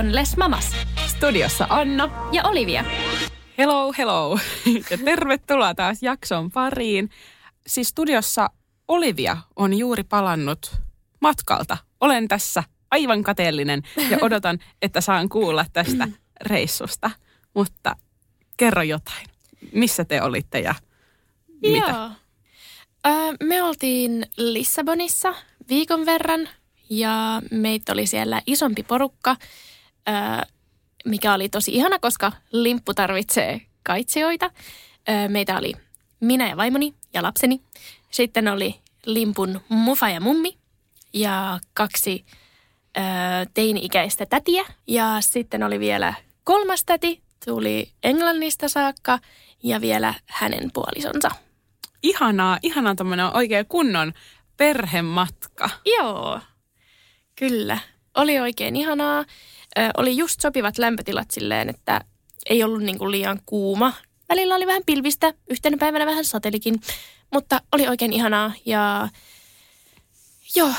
On Les Mamas. Studiossa Anna. Ja Olivia. Hello, hello. Ja tervetuloa taas jakson pariin. Siis studiossa Olivia on juuri palannut matkalta. Olen tässä aivan kateellinen ja odotan, että saan kuulla tästä reissusta. Mutta kerro jotain. Missä te olitte ja mitä? Joo. Ö, me oltiin Lissabonissa viikon verran ja meitä oli siellä isompi porukka, mikä oli tosi ihana, koska limppu tarvitsee kaitsijoita. Meitä oli minä ja vaimoni ja lapseni. Sitten oli limpun mufa ja mummi ja kaksi ö, teini-ikäistä tätiä. Ja sitten oli vielä kolmas täti, tuli Englannista saakka ja vielä hänen puolisonsa. Ihanaa, ihanaa tämmöinen oikein kunnon perhematka. Joo, kyllä. Oli oikein ihanaa. Oli just sopivat lämpötilat silleen, että ei ollut niinku liian kuuma. Välillä oli vähän pilvistä, yhtenä päivänä vähän satelikin, mutta oli oikein ihanaa ja joo.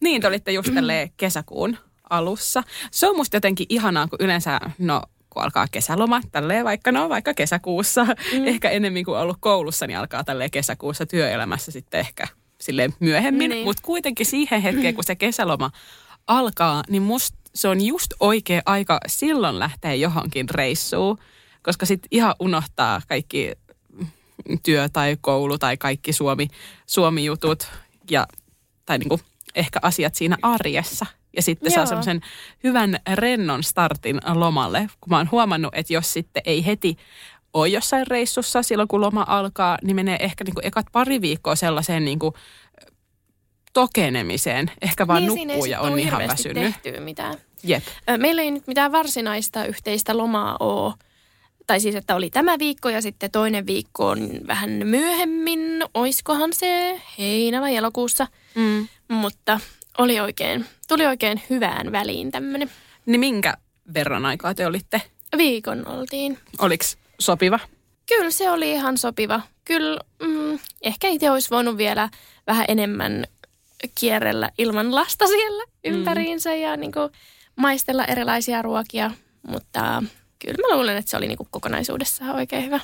Niin, te olitte just kesäkuun alussa. Se on musta jotenkin ihanaa, kun yleensä, no kun alkaa kesäloma, tälleen vaikka no vaikka kesäkuussa, mm. ehkä enemmän kuin ollut koulussa, niin alkaa tälleen kesäkuussa työelämässä sitten ehkä silleen myöhemmin. Niin. Mutta kuitenkin siihen hetkeen, kun se kesäloma alkaa, niin musta se on just oikea aika silloin lähteä johonkin reissuun, koska sitten ihan unohtaa kaikki työ tai koulu tai kaikki Suomi, Suomi-jutut ja, tai niinku ehkä asiat siinä arjessa. Ja sitten saa Joo. semmoisen hyvän rennon startin lomalle, kun mä oon huomannut, että jos sitten ei heti ole jossain reissussa silloin, kun loma alkaa, niin menee ehkä niinku ekat pari viikkoa sellaiseen niinku tokenemiseen. Ehkä vaan niin, siinä ei nukkuu sit ja tuu on ihan väsynyt. tehtyä mitään. Jep. Meillä ei nyt mitään varsinaista yhteistä lomaa ole. Tai siis, että oli tämä viikko ja sitten toinen viikko on vähän myöhemmin. Oiskohan se heinä vai elokuussa. Mm. Mutta oli oikein, tuli oikein hyvään väliin tämmöinen. Niin minkä verran aikaa te olitte? Viikon oltiin. Oliko sopiva? Kyllä se oli ihan sopiva. Kyllä mm, ehkä itse olisi voinut vielä vähän enemmän kierrellä ilman lasta siellä ympäriinsä ja niin kuin, maistella erilaisia ruokia. Mutta kyllä mä luulen, että se oli niin kuin, kokonaisuudessaan oikein hyvä.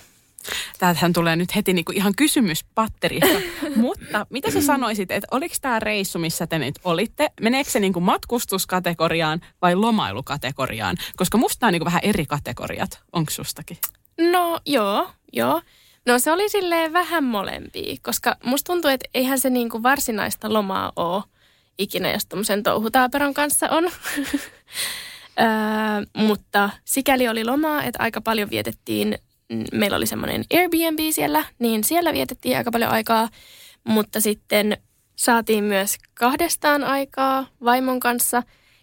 Täältähän tulee nyt heti niinku ihan kysymys patterista. Mutta mitä sä sanoisit, että oliko tämä reissu, missä te nyt olitte, meneekö se niinku matkustuskategoriaan vai lomailukategoriaan? Koska musta on niinku vähän eri kategoriat. Onko sustakin? No joo, joo. No se oli silleen vähän molempia, koska musta tuntuu, että eihän se niinku varsinaista lomaa ole ikinä, jos tommosen touhutaaperon kanssa on. öö, mutta sikäli oli lomaa, että aika paljon vietettiin, mm, meillä oli semmoinen Airbnb siellä, niin siellä vietettiin aika paljon aikaa, mutta sitten saatiin myös kahdestaan aikaa vaimon kanssa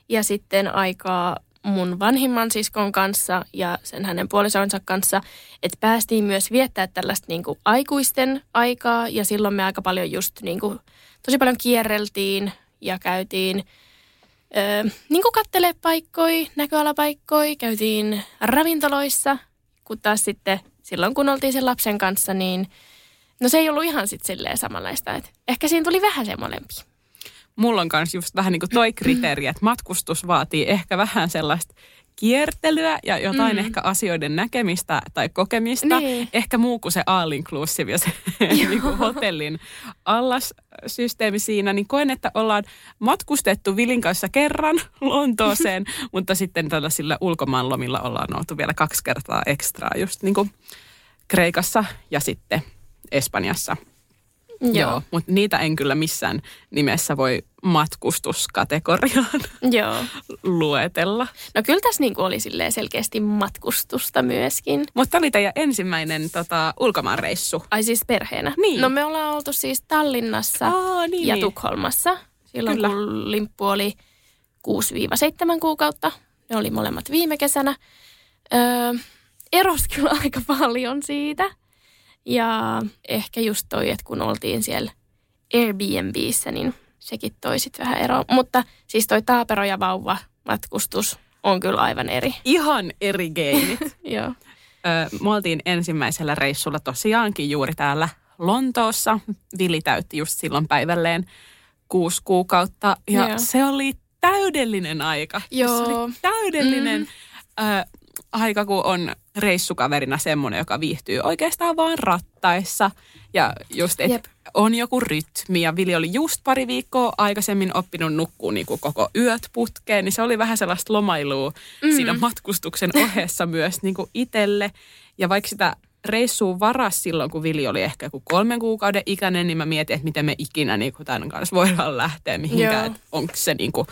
ja sitten aikaa mun vanhimman siskon kanssa ja sen hänen puolisonsa kanssa, että päästiin myös viettää tällaista niin kuin aikuisten aikaa ja silloin me aika paljon just niin kuin, tosi paljon kierreltiin ja käytiin ö, niin kuin kattelee paikkoja, näköalapaikkoja, käytiin ravintoloissa, kun taas sitten silloin kun oltiin sen lapsen kanssa, niin no se ei ollut ihan sitten silleen samanlaista, että ehkä siinä tuli vähän se molempi. Mulla on kanssa just vähän niinku toi kriteeri, että matkustus vaatii ehkä vähän sellaista kiertelyä ja jotain mm. ehkä asioiden näkemistä tai kokemista. Niin. Ehkä muu kuin se all inclusive ja se niinku hotellin allassysteemi siinä. Niin koen, että ollaan matkustettu Vilin kanssa kerran Lontooseen, mutta sitten tällaisilla ulkomaanlomilla ollaan oltu vielä kaksi kertaa ekstraa just niin kuin Kreikassa ja sitten Espanjassa. Joo. Joo, mutta niitä en kyllä missään nimessä voi matkustuskategoriaan Joo. luetella. No kyllä tässä niinku oli selkeästi matkustusta myöskin. Mutta oli teidän ensimmäinen tota, ulkomaanreissu. Ai siis perheenä? Niin. No me ollaan oltu siis Tallinnassa Aa, niin, ja niin. Tukholmassa. Silloin Kyllä. kun limppu oli 6-7 kuukautta. Ne oli molemmat viime kesänä. Öö, eros kyllä aika paljon siitä. Ja ehkä just toi, että kun oltiin siellä Airbnbissä, niin sekin toi sit vähän eroa. Mutta siis toi taapero ja vauva matkustus on kyllä aivan eri. Ihan eri geinit. Joo. Me oltiin ensimmäisellä reissulla tosiaankin juuri täällä Lontoossa. Vili täytti just silloin päivälleen kuusi kuukautta ja Joo. se oli täydellinen aika. Joo. Se oli täydellinen mm. ö, aika, kun on reissukaverina semmoinen, joka viihtyy oikeastaan vaan rattaissa. Ja just, että on joku rytmi. Ja Vili oli just pari viikkoa aikaisemmin oppinut nukkuu niin kuin koko yöt putkeen. Niin se oli vähän sellaista lomailua mm. siinä matkustuksen ohessa myös niin kuin itselle. Ja vaikka sitä reissuun varas silloin, kun Vili oli ehkä joku kolmen kuukauden ikäinen, niin mä mietin, että miten me ikinä niin kuin tämän kanssa voidaan lähteä mihinkään. Onko se niin kuin,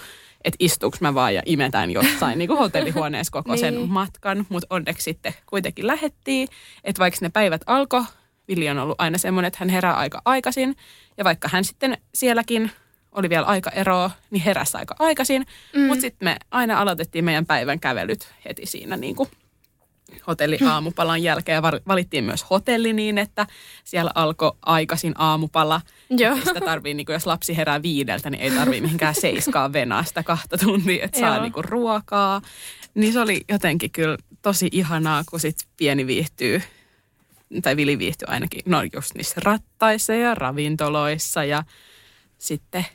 että istuuks mä vaan ja imetän jossain niin kuin hotellihuoneessa koko sen Niin. matkan. Mutta onneksi sitten kuitenkin lähettiin, että vaikka ne päivät alkoi, Vili on ollut aina semmoinen, että hän herää aika aikaisin. Ja vaikka hän sitten sielläkin oli vielä aika eroa, niin heräsi aika aikaisin. Mm. Mutta sitten me aina aloitettiin meidän päivän kävelyt heti siinä niin kuin hotelli aamupalan jälkeen. Valittiin myös hotelli niin, että siellä alkoi aikaisin aamupala. Joo. Sitä tarvii, niin kuin jos lapsi herää viideltä, niin ei tarvii mihinkään seiskaa venaa sitä kahta tuntia, että saa niin kuin ruokaa. Niin se oli jotenkin kyllä tosi ihanaa, kun sit pieni viihtyy, tai Vili viihtyy ainakin, no just niissä rattaissa ja ravintoloissa ja sitten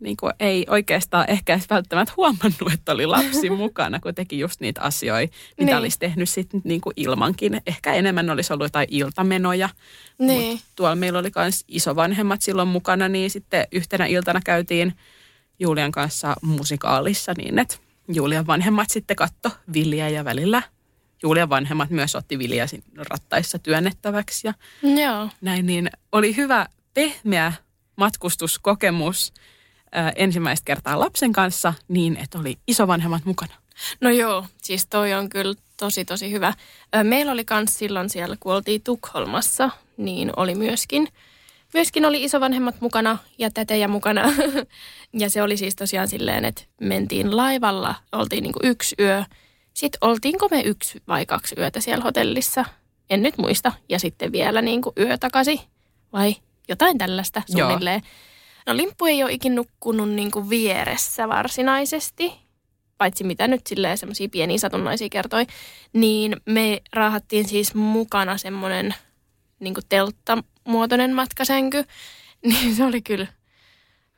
niin kuin ei oikeastaan ehkä edes välttämättä huomannut, että oli lapsi mukana, kun teki just niitä asioita, mitä Niin. olisi tehnyt sitten niin kuin ilmankin. Ehkä enemmän olisi ollut jotain iltamenoja. Niin. Mut tuolla meillä oli myös isovanhemmat silloin mukana, niin sitten yhtenä iltana käytiin Julian kanssa musikaalissa niin, että Julian vanhemmat sitten katto Villiä ja välillä Julian vanhemmat myös otti sin- rattaissa työnnettäväksi ja Joo. näin, niin oli hyvä pehmeä matkustuskokemus ää, ensimmäistä kertaa lapsen kanssa niin, että oli isovanhemmat mukana. No joo, siis toi on kyllä tosi tosi hyvä. Ö, Meillä oli kans silloin siellä, kun oltiin Tukholmassa, niin oli myöskin, myöskin oli isovanhemmat mukana ja tätejä mukana. ja se oli siis tosiaan silleen, että mentiin laivalla, oltiin niinku yksi yö. Sitten oltiinko me yksi vai kaksi yötä siellä hotellissa? En nyt muista. Ja sitten vielä niinku yö takaisin vai jotain tällaista Joo. No Limppu ei ole ikin nukkunut niinku vieressä varsinaisesti, paitsi mitä nyt silleen semmoisia pieniä satunnaisia kertoi, niin me raahattiin siis mukana semmoinen niin telttamuotoinen matkasänky, niin se oli kyllä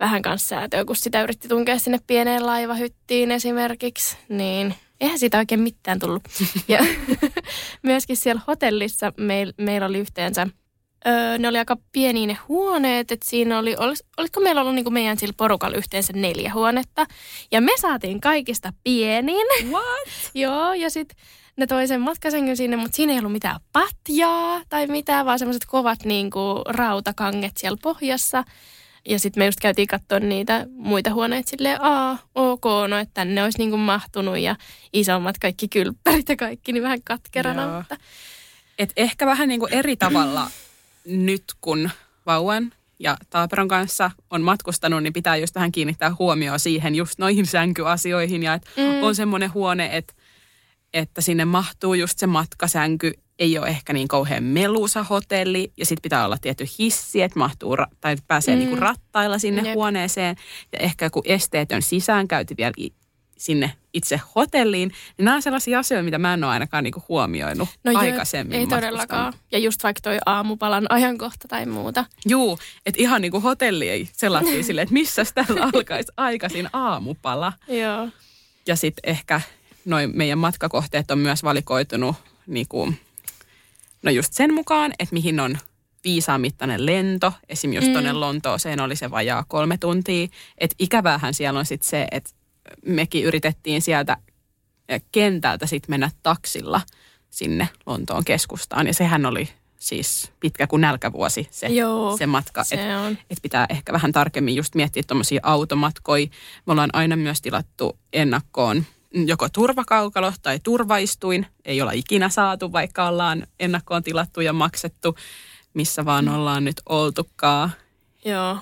vähän kanssa säätöä, kun sitä yritti tunkea sinne pieneen laivahyttiin esimerkiksi, niin eihän siitä oikein mitään tullut. Ja myöskin siellä hotellissa meil, meillä oli yhteensä Öö, ne oli aika pieniä ne huoneet, että siinä oli, olis, olisiko meillä ollut niinku meidän sillä porukalla yhteensä neljä huonetta. Ja me saatiin kaikista pienin. What? Joo, ja sitten ne toi sen matkasängyn sinne, mutta siinä ei ollut mitään patjaa tai mitään, vaan semmoiset kovat niinku rautakanget siellä pohjassa. Ja sitten me just käytiin katsoa niitä muita huoneita silleen, aa, ok, no että tänne olisi niinku mahtunut ja isommat kaikki kylppärit ja kaikki, niin vähän katkerana. Joo. Mutta Et ehkä vähän niin kuin eri tavalla nyt, kun vauvan ja Taaperon kanssa on matkustanut, niin pitää just vähän kiinnittää huomioon siihen just noihin sänkyasioihin. Ja että Mm. on semmoinen huone, että, että sinne mahtuu just se matkasänky. Ei ole ehkä niin kauhean melusa hotelli ja sitten pitää olla tietty hissi, että mahtuu ra- tai pääsee Mm. mm. niinku rattailla sinne Jep. huoneeseen. Ja ehkä joku esteetön sisäänkäynti vielä sinne itse hotelliin. Niin nämä on sellaisia asioita, mitä mä en ole ainakaan niinku huomioinut No joo, aikaisemmin. Ei matkustanut. todellakaan. Ja just vaikka toi aamupalan ajankohta tai muuta. Juu, että ihan niin kuin hotelli ei selattiin silleen, että missä täällä alkaisi aikaisin aamupala. Joo. Ja sitten ehkä noin meidän matkakohteet on myös valikoitunut niin kuin, no just sen mukaan, että mihin on viisaan mittainen lento. Esim. just Mm. tuonne Lontooseen oli se vajaa kolme tuntia. Että ikävähän siellä on sitten se, että mekin yritettiin sieltä eh, kentältä sitten mennä taksilla sinne Lontoon keskustaan. Ja sehän oli siis pitkä kuin nälkävuosi se, Joo, se matka. se Et, et pitää ehkä vähän tarkemmin just miettiä tuommoisia automatkoja. Me ollaan aina myös tilattu ennakkoon joko turvakaukalo tai turvaistuin. Ei olla ikinä saatu, vaikka ollaan ennakkoon tilattu ja maksettu, missä vaan Mm. ollaan nyt oltukaan. Joo.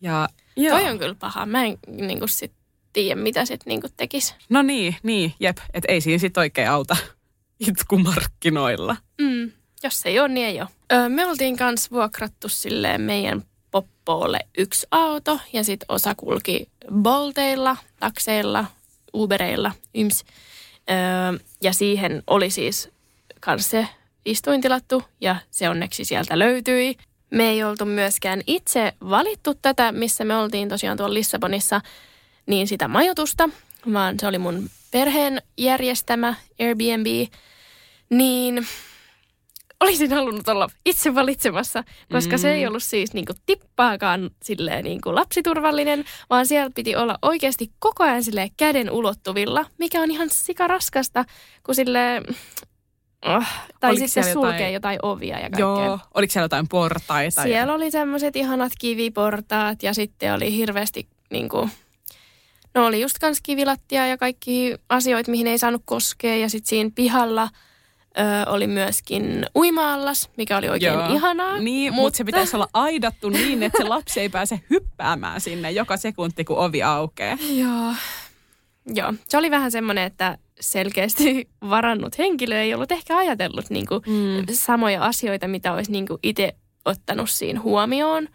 Ja, joo. Toi on kyllä paha. Mä en niin kuin sit tiedä, mitä sit niin kuin tekisi. No niin, niin, jep. Että ei siinä sit oikein auta itkumarkkinoilla. Mm. Jos ei ole, niin ei ole. Öö, me oltiin kans vuokrattu silleen meidän poppoolle yksi auto ja sitten osa kulki bolteilla, takseilla, ubereilla, yms. Öö, ja siihen oli siis kans se istuin tilattu ja se onneksi sieltä löytyi. Me ei oltu myöskään itse valittu tätä, missä me oltiin tosiaan tuolla Lissabonissa, niin sitä majoitusta, vaan se oli mun perheen järjestämä Airbnb. Niin olisin halunnut olla itse valitsemassa, koska mm. se ei ollut siis niinku tippaakaan silleen niinku lapsiturvallinen, vaan siellä piti olla oikeasti koko ajan silleen käden ulottuvilla, mikä on ihan sikaraskasta, kun sille oh, tai Oliko sitten sulkee jotain- jotain ovia ja kaikkea. Joo, oliko siellä jotain portaita? Siellä oli semmoiset ihanat kiviportaat ja sitten oli hirveästi niinku, no oli just kans kivilattia ja kaikki asioita, mihin ei saanut koskea. Ja sitten siinä pihalla ö, oli myöskin uima-allas, mikä oli oikein Joo. ihanaa. Niin, mutta... mutta se pitäisi olla aidattu niin, että se lapsi ei pääse hyppäämään sinne joka sekunti, kun ovi aukeaa. Joo. Joo, se oli vähän semmoinen, että selkeästi varannut henkilö ei ollut ehkä ajatellut niinku Mm. samoja asioita, mitä olisi niinku itse ottanut siinä huomioon.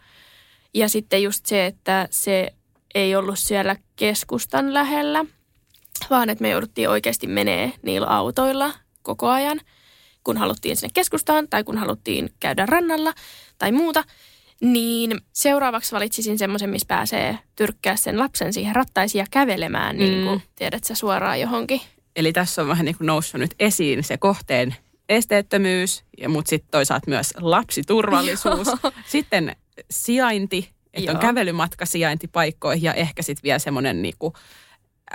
Ja sitten just se, että se ei ollut siellä keskustan lähellä, vaan että me jouduttiin oikeasti menee niillä autoilla koko ajan, kun haluttiin sinne keskustaan tai kun haluttiin käydä rannalla tai muuta. Niin seuraavaksi valitsisin semmoisen, missä pääsee tyrkkää sen lapsen siihen rattaisiin ja kävelemään, niin kuin Mm. tiedät sä suoraan johonkin. Eli tässä on vähän niin kuin noussut nyt esiin se kohteen esteettömyys, ja- mutta sitten toisaalta myös lapsiturvallisuus. Sitten sijainti, että on kävelymatka sijaintipaikkoihin ja ehkä sitten vielä semmoinen niin kuin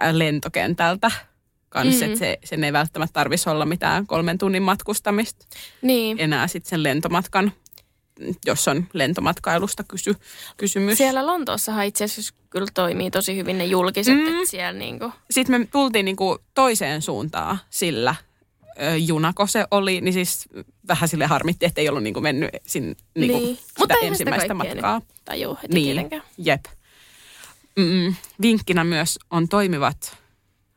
äh, lentokentältä kanssa, Mm. että se, sen ei välttämättä tarvitsisi olla mitään kolmen tunnin matkustamista Niin. enää sitten sen lentomatkan, jos on lentomatkailusta kysy, kysymys. Siellä Lontoossahan itse asiassa kyllä toimii tosi hyvin ne julkiset, Mm. että siellä niinku, Sitten me tultiin niinku toiseen suuntaan sillä junako se oli, niin siis vähän sille harmitti, että ei ollut niinku mennyt sinne niinku Niin. sitä Mutta sitä ensimmäistä kaikkea matkaa. tajuu heti Niin, tietenkään. jep. Mm-mm. Vinkkinä myös on toimivat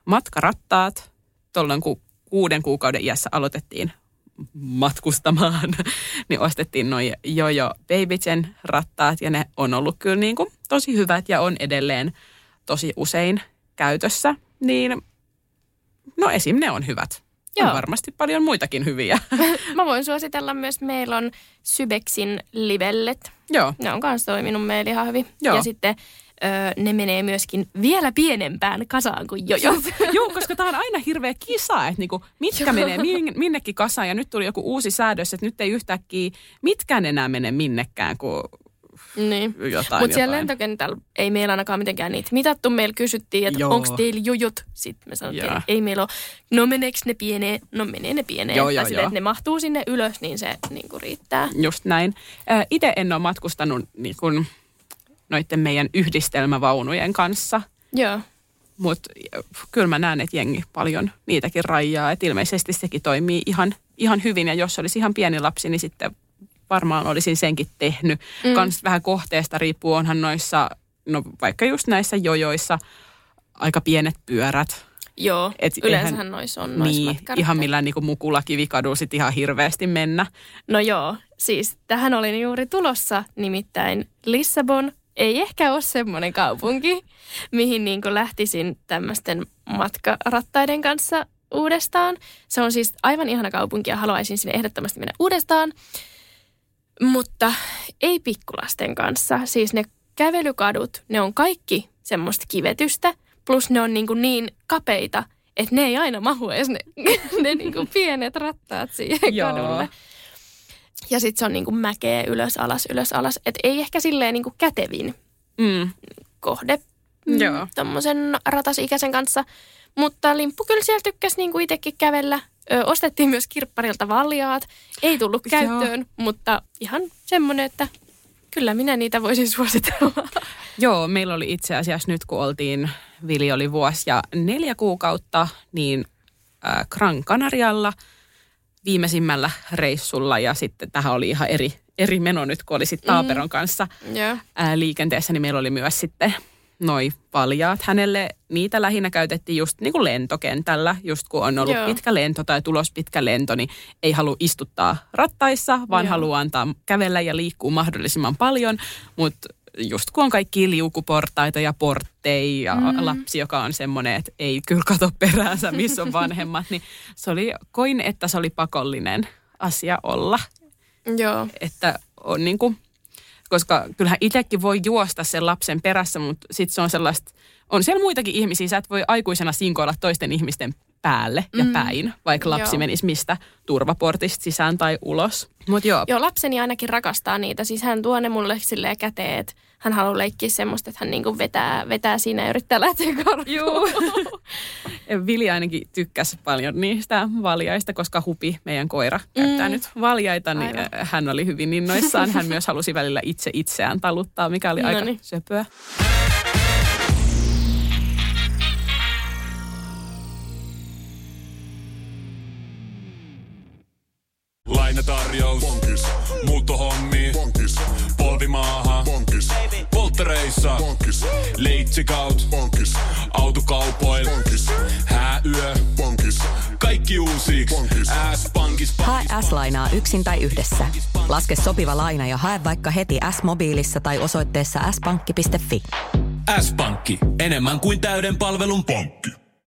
matkarattaat. Tuolloin kun kuuden kuukauden iässä aloitettiin matkustamaan, niin ostettiin noin Jojo Babygen rattaat ja ne on ollut kyllä niin kuin tosi hyvät ja on edelleen tosi usein käytössä. Niin no esim. ne on hyvät. On Joo. varmasti paljon muitakin hyviä. Mä voin suositella myös, meillä on Sybexin livellet. Joo, Ne on myös toiminut meillä ihan hyvin. Joo. Ja sitten ö, ne menee myöskin vielä pienempään kasaan kuin jojo. Joo, koska tämä on aina hirveä kisa, että niinku, mitkä Joo. menee min- minnekin kasaan. Ja nyt tuli joku uusi säädös, että nyt ei yhtäkkiä mitkään enää mene minnekään, kun niin. jotain Mutta siellä lentokentällä ei meillä ainakaan mitenkään niitä mitattu. Meillä kysyttiin, että onko teillä jojot. Sitten me sanottiin, että ei meillä ole. No meneekö ne pieneen? No menee ne pieneen. Joo, joo, joo. ne mahtuu sinne ylös, niin se niin kuin riittää. Just näin. Itse en ole matkustanut niin kun, noiden meidän yhdistelmävaunujen kanssa, Joo. mutta kyllä mä näen, että jengi paljon niitäkin rajaa. Että ilmeisesti sekin toimii ihan, ihan hyvin ja jos olisi ihan pieni lapsi, niin sitten varmaan olisin senkin tehnyt. Mm. Kans vähän kohteesta riippuu, onhan noissa, no vaikka just näissä jojoissa, aika pienet pyörät. Joo, Et yleensähän eihän- noissa on noissa Niin, ihan millään niin mukulakivikadu sit ihan hirveästi mennä. No joo, siis tähän olin juuri tulossa, nimittäin Lissabon ei ehkä ole semmoinen kaupunki, mihin niin kuin lähtisin tämmöisten matkarattaiden kanssa uudestaan. Se on siis aivan ihana kaupunki ja haluaisin sinne ehdottomasti mennä uudestaan, mutta ei pikkulasten kanssa. Siis ne kävelykadut, ne on kaikki semmoista kivetystä, plus ne on niin, kuin niin kapeita, että ne ei aina mahu edes ne, ne niin kuin pienet rattaat siihen kadulle. Ja sitten se on niin kuin mäkeä ylös, alas, ylös, alas. Et ei ehkä silleen niin kuin kätevin Mm. kohde Joo. tuommoisen ratasikäisen kanssa. Mutta Limppu kyllä siellä tykkäsi niin kuin itsekin kävellä. Ö, ostettiin myös kirpparilta valjaat. Ei tullut käyttöön, Joo. mutta ihan semmoinen, että kyllä minä niitä voisin suositella. Joo, meillä oli itse asiassa nyt kun oltiin, Vili oli vuosi ja neljä kuukautta, niin äh, Gran Canarialla viimeisimmällä reissulla ja sitten tähän oli ihan eri, eri meno nyt, kun oli sitten Taaperon mm. kanssa yeah. ää, liikenteessä, niin meillä oli myös sitten noi valjaat hänelle. Niitä lähinnä käytettiin just niin kuin lentokentällä, just kun on ollut Joo. pitkä lento tai tulos pitkä lento, niin ei halua istuttaa rattaissa, vaan haluaa antaa kävellä ja liikkua mahdollisimman paljon, mutta just kun on kaikki liukuportaita ja portteja ja mm. lapsi, joka on semmoinen, että ei kyllä kato peräänsä, missä on vanhemmat, niin se oli, koin, että se oli pakollinen asia olla. Joo. Että on niin kuin, koska kyllähän itsekin voi juosta sen lapsen perässä, mutta sitten se on sellaista, on siellä muitakin ihmisiä, sä et voi aikuisena sinkoilla toisten ihmisten päälle ja mm. päin, vaikka lapsi joo. menisi mistä turvaportista sisään tai ulos. Mut joo. joo, lapseni ainakin rakastaa niitä. Siis hän tuo ne mulle silleen käteen, että hän haluaa leikkiä semmoista, että hän niinku vetää, vetää siinä ja yrittää lähteä karkuun. Vili ainakin tykkäsi paljon niistä valjaista, koska Hupi, meidän koira, käyttää mm. nyt valjaita, niin Aivan. hän oli hyvin innoissaan. Hän myös halusi välillä itse itseään taluttaa, mikä oli aika Noniin. Söpöä. Lainatarjous. Bonkis. Muuttohommi. Bonkis. Polvimaaha. Bonkis. Polttereissa. Bonkis. Leitsikaut. Bonkis. Autokaupoil. Bonkis. Hääyö. Bonkis. Kaikki uusi. S-pankis. Hae S-lainaa yksin tai yhdessä. Laske sopiva laina ja hae vaikka heti S-mobiilissa tai osoitteessa s-pankki.fi. S-pankki. Enemmän kuin täyden palvelun pankki.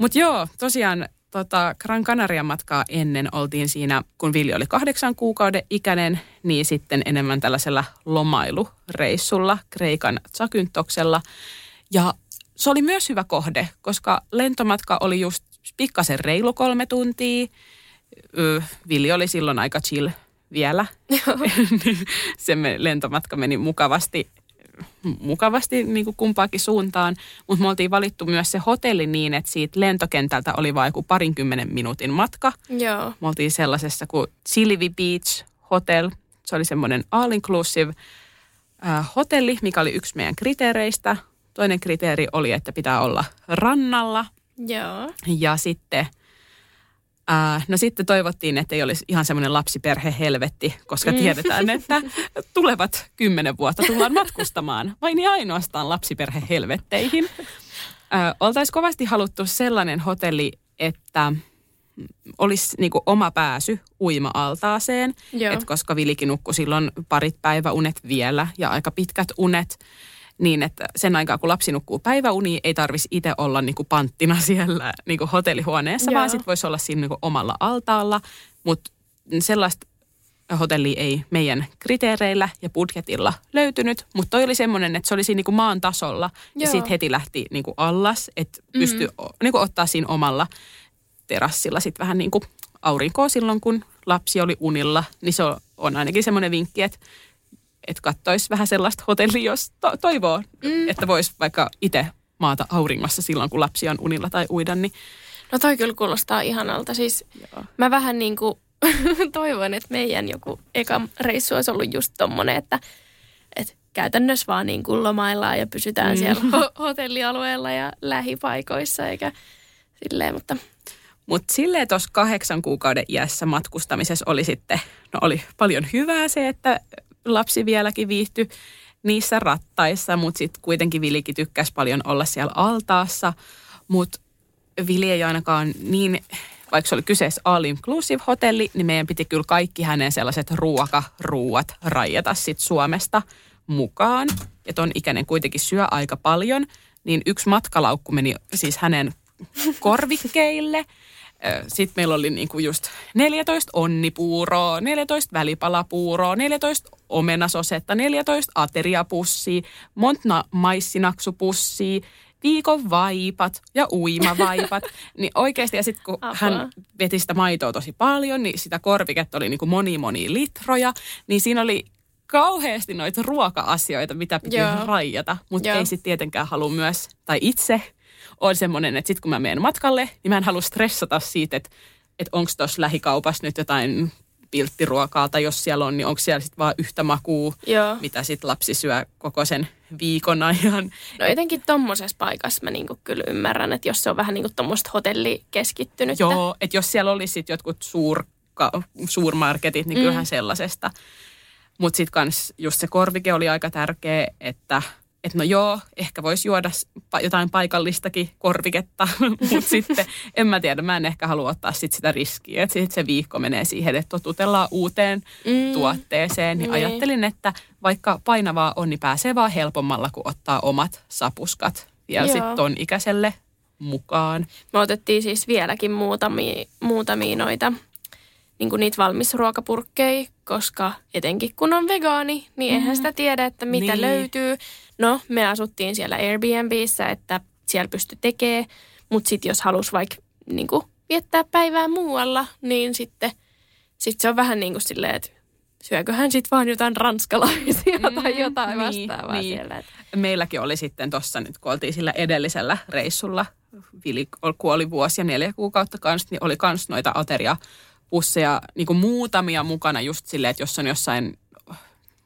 Mutta joo, tosiaan tota, Gran Canaria matkaa ennen oltiin siinä, kun Villi oli kahdeksan kuukauden ikäinen, niin sitten enemmän tällaisella lomailureissulla Kreikan Zakyntoksella. Ja se oli myös hyvä kohde, koska lentomatka oli just pikkasen reilu kolme tuntia. Villi oli silloin aika chill vielä. se lentomatka meni mukavasti mukavasti niin kuin kumpaakin suuntaan, mutta me oltiin valittu myös se hotelli niin, että siitä lentokentältä oli vain joku parinkymmenen minuutin matka. Joo. Me oltiin sellaisessa kuin Silvi Beach Hotel. Se oli semmoinen all-inclusive äh, hotelli, mikä oli yksi meidän kriteereistä. Toinen kriteeri oli, että pitää olla rannalla. Joo. Ja sitten – Äh, no sitten toivottiin, että ei olisi ihan semmoinen lapsiperhe helvetti, koska mm. tiedetään, että tulevat kymmenen vuotta tullaan matkustamaan vain ja ainoastaan lapsiperhe helvetteihin. Äh, oltaisiin kovasti haluttu sellainen hotelli, että olisi niinku oma pääsy uima-altaaseen, Et koska Vilikin nukkui silloin parit päiväunet vielä ja aika pitkät unet, niin, että sen aikaa kun lapsi nukkuu päiväuni, ei tarvitsisi itse olla niin kuin panttina siellä niin kuin hotellihuoneessa, Joo. vaan sitten voisi olla siinä niin kuin omalla altaalla. Mutta sellaista hotelli ei meidän kriteereillä ja budjetilla löytynyt, mutta toi oli semmoinen, että se oli siinä niin kuin maan tasolla Joo. ja sitten heti lähti niin kuin allas, että pystyi mm-hmm. niin kuin ottaa siinä omalla terassilla sitten vähän niin kuin aurinkoa silloin, kun lapsi oli unilla, niin se on ainakin semmoinen vinkki, että että katsoisi vähän sellaista hotellia, jos to- toivoo, mm. että voisi vaikka itse maata auringossa silloin, kun lapsi on unilla tai uida. Niin... No toi kyllä kuulostaa ihanalta. Siis Joo. mä vähän niin kuin toivon, että meidän joku eka reissu olisi ollut just tommonen, että, että käytännössä vaan niin kuin lomaillaan ja pysytään mm. siellä hotellialueella ja lähipaikoissa eikä silleen, mutta... Mutta silleen tuossa kahdeksan kuukauden iässä matkustamisessa oli sitten, no oli paljon hyvää se, että lapsi vieläkin viihtyi niissä rattaissa, mutta sitten kuitenkin Vilikin tykkäsi paljon olla siellä altaassa. Mutta Vili ei ainakaan niin, vaikka se oli kyseessä all inclusive hotelli, niin meidän piti kyllä kaikki hänen sellaiset ruokaruuat rajata sitten Suomesta mukaan. Ja ton ikäinen kuitenkin syö aika paljon, niin yksi matkalaukku meni siis hänen korvikkeille. Sitten meillä oli niinku just 14 onnipuuroa, 14 välipalapuuroa, 14 omenasosetta, 14 ateriapussia, monta maissinaksupussia, viikon vaipat ja uimavaipat. niin oikeasti, ja sitten kun Apua. hän veti sitä maitoa tosi paljon, niin sitä korviketta oli niinku moni moni litroja, niin siinä oli kauheasti noita ruoka-asioita, mitä piti Joo. rajata. Mutta ei sitten tietenkään halua myös, tai itse on semmoinen, että sitten kun mä menen matkalle, niin mä en halua stressata siitä, että, että onko tuossa lähikaupassa nyt jotain pilttiruokaa, tai jos siellä on, niin onko siellä sitten vaan yhtä makua, Joo. mitä sitten lapsi syö koko sen viikon ajan. No jotenkin tommosessa paikassa mä niinku kyllä ymmärrän, että jos se on vähän niinku tommoista hotellikeskittynyt. Joo, että jos siellä olisi sit jotkut suur, suurmarketit, niin kyllähän sellaisesta. Mutta sitten kans just se korvike oli aika tärkeä, että et no joo, ehkä voisi juoda jotain paikallistakin korviketta, mutta sitten en mä tiedä, mä en ehkä halua ottaa sit sitä riskiä, että sit se viikko menee siihen, että totutellaan uuteen Mm. tuotteeseen. Niin Niin. ajattelin, että vaikka painavaa on, niin pääsee vaan helpommalla, kun ottaa omat sapuskat vielä sitten ton ikäiselle mukaan. Me otettiin siis vieläkin muutamia, muutamia noita niin kuin niitä valmisruokapurkkeja, koska etenkin kun on vegaani, niin eihän sitä tiedä, että mitä niin. löytyy. No, me asuttiin siellä Airbnbissä, että siellä pystyi tekemään, mutta sitten jos halus vaikka niin kuin viettää päivää muualla, niin sitten sit se on vähän niin kuin silleen, että syököhän sitten vaan jotain ranskalaisia Mm, tai jotain niin, vastaavaa niin. siellä. Että meilläkin oli sitten tuossa nyt, kun oltiin sillä edellisellä reissulla, Vili kuoli vuosi ja neljä kuukautta kanssa, niin oli kans noita ateriapusseja niin kuin muutamia mukana just silleen, että jos on jossain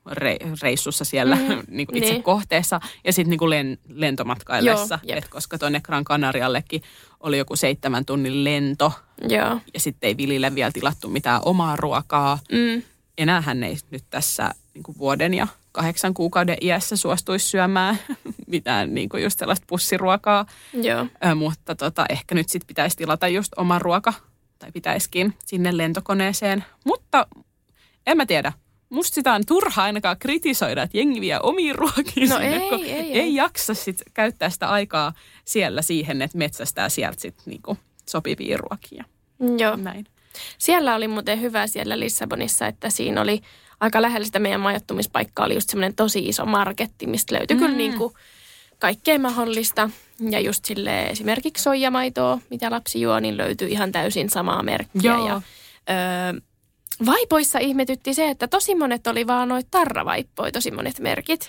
re, reissussa siellä mm, niin kuin itse niin. kohteessa ja sitten niin kuin len, lentomatkaillessa, Joo, et koska tuonne Gran Canariallekin oli joku seitsemän tunnin lento joo. ja sitten ei Vilille vielä tilattu mitään omaa ruokaa. Mm, Enää hän ei nyt tässä niin kuin vuoden ja kahdeksan kuukauden iässä suostuisi syömään mitään niin kuin just sellaista pussiruokaa. joo. Ö, mutta tota, ehkä nyt sitten pitäisi tilata just oma ruoka, tai pitäisikin sinne lentokoneeseen. Mutta en mä tiedä. Musta sitä on turha ainakaan kritisoida, että jengi vie omiin ruokiin No sinne, ei, kun ei, ei ei. jaksa sit käyttää sitä aikaa siellä siihen, että metsästää sieltä sit niinku sopivia ruokia. Joo. Näin. Siellä oli muuten hyvä siellä Lissabonissa, että siinä oli aika lähellä sitä meidän majoittumispaikkaa, oli just semmoinen tosi iso marketti, mistä löytyi mm. kyllä niin kuin kaikkea mahdollista. Ja just sille esimerkiksi soijamaitoa, mitä lapsi juo, niin löytyy ihan täysin samaa merkkiä. Joo. Ja, öö, vaipoissa ihmetytti se, että tosi monet oli vaan noita tarravaippoja, tosi monet merkit.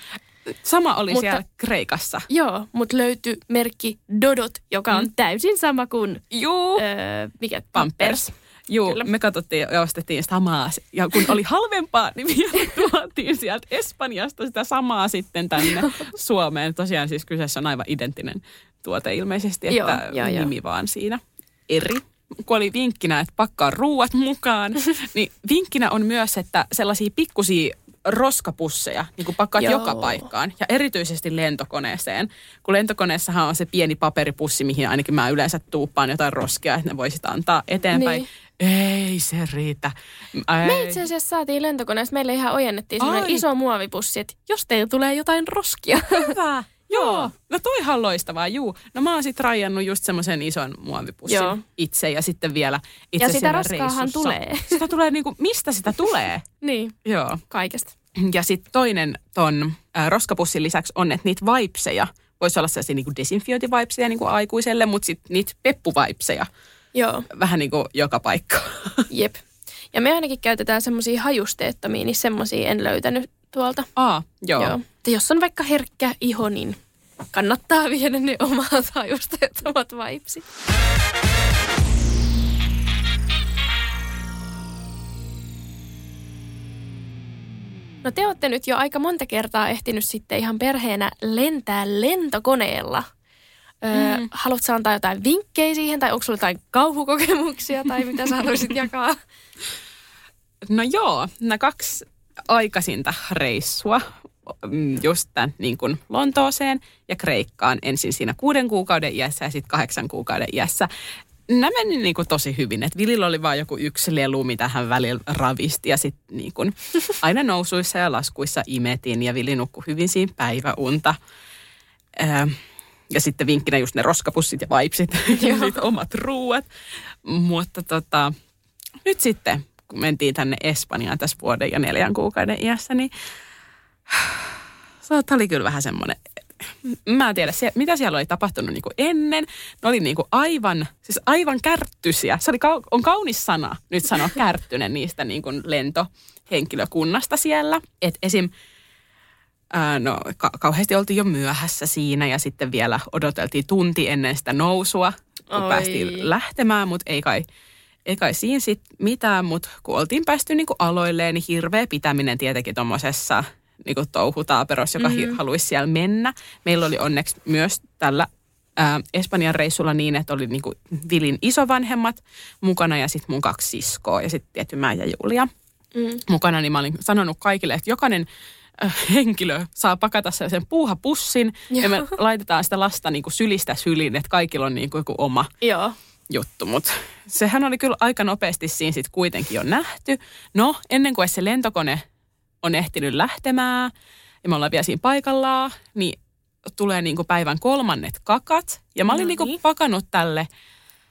Sama oli Mutta- siellä Kreikassa. Joo, mutta löytyi merkki Dodot, joka on Mm. täysin sama kuin Juu. öö, mikä Pampers. Joo, Kyllä. me katsottiin ja ostettiin samaa. Ja kun oli halvempaa, niin vielä tuotiin sieltä Espanjasta sitä samaa sitten tänne Suomeen. Tosiaan siis kyseessä on aivan identtinen tuote ilmeisesti, että Joo, joo, joo. nimi vaan siinä eri. Kun oli vinkkinä, että pakkaa ruuat mukaan, niin vinkkinä on myös, että sellaisia pikkusia roskapusseja, niin kuin pakkaat Joo. joka paikkaan ja erityisesti lentokoneeseen. Kun lentokoneessahan on se pieni paperipussi, mihin ainakin mä yleensä tuuppaan jotain roskia, että ne voisit antaa eteenpäin. Niin. Ei se riitä. Ei. Me itse asiassa saatiin lentokoneessa, meille ihan ojennettiin semmoinen iso muovipussi, että jos teillä tulee jotain roskia. Hyvä. Joo. No toihan loistavaa, juu. No mä oon sit rajannut just semmoisen ison muovipussin Joo. itse ja sitten vielä itse Ja sitä siellä roskaahan reissussa. tulee. Sitä tulee niinku, mistä sitä tulee? niin, Joo. kaikesta. Ja sitten toinen ton äh, roskapussin lisäksi on, että niitä vaipseja, voisi olla sellaisia niinku desinfiointivaipseja niinku aikuiselle, mutta sitten niitä peppuvaipseja Joo, vähän niinku joka paikka. jep. Ja me ainakin käytetään semmoisia hajusteettomia, niin semmoisia en löytänyt tuolta. Aa, joo. Joo. Ja jos on vaikka herkkä iho, niin kannattaa viedä ne omat hajusteettomat vaipsit. No te olette nyt jo aika monta kertaa ehtinyt sitten ihan perheenä lentää lentokoneella. Öö, mm. Haluatko antaa jotain vinkkejä siihen, tai onko sulla jotain kauhukokemuksia, tai mitä sä haluaisit jakaa? No joo, nämä kaksi aikaisinta reissua, mm, just tämän niin kuin Lontooseen ja Kreikkaan ensin siinä kuuden kuukauden iässä ja sitten kahdeksan kuukauden iässä. Nämä meni niin kuin tosi hyvin, että Vilillä oli vain joku yksi lelu, mitä hän välillä ravisti ja sitten niin kuin aina nousuissa ja laskuissa imetin ja Vili nukkui hyvin siinä päiväunta. Öö, Ja sitten vinkkinä just ne roskapussit ja vaipsit ja sit omat ruuat. Mutta tota, nyt sitten, kun mentiin tänne Espanjaan tässä vuoden ja neljän kuukauden iässä, niin Tämä oli kyllä vähän semmoinen, mä en tiedä, se, mitä siellä oli tapahtunut niin kuin ennen. Ne oli niin kuin aivan, siis aivan kärttysiä. Se oli, on kaunis sana nyt sanoa kärttynen niistä niin kuin lentohenkilökunnasta siellä. Et esim. Ää, no ka- kauheasti oltiin jo myöhässä siinä ja sitten vielä odoteltiin tunti ennen sitä nousua, kun Oi. päästiin lähtemään, mutta ei kai, ei kai siinä sit mitään, mutta kun oltiin päästy niin kuin aloilleen, niin hirveä pitäminen tietenkin tuommoisessa niin kuin touhutaaperos, joka mm-hmm. haluaisi siellä mennä. Meillä oli onneksi myös tällä ää, Espanjan reissulla niin, että oli niin kuin Vilin isovanhemmat mukana ja sitten mun kaksi siskoa ja sitten tietty mä ja Julia mm. mukana. Niin mä olin sanonut kaikille, että jokainen henkilö saa pakata sen puuhapussin Joo. ja me laitetaan sitä lasta niin kuin sylistä syliin, että kaikilla on niin kuin joku oma Joo. Juttu. Mutta sehän oli kyllä aika nopeasti siinä sitten kuitenkin jo nähty. No, ennen kuin se lentokone on ehtinyt lähtemään ja me ollaan vielä siinä paikallaan, niin tulee niin kuin päivän kolmannet kakat. Ja mä olin no niin kuin pakannut tälle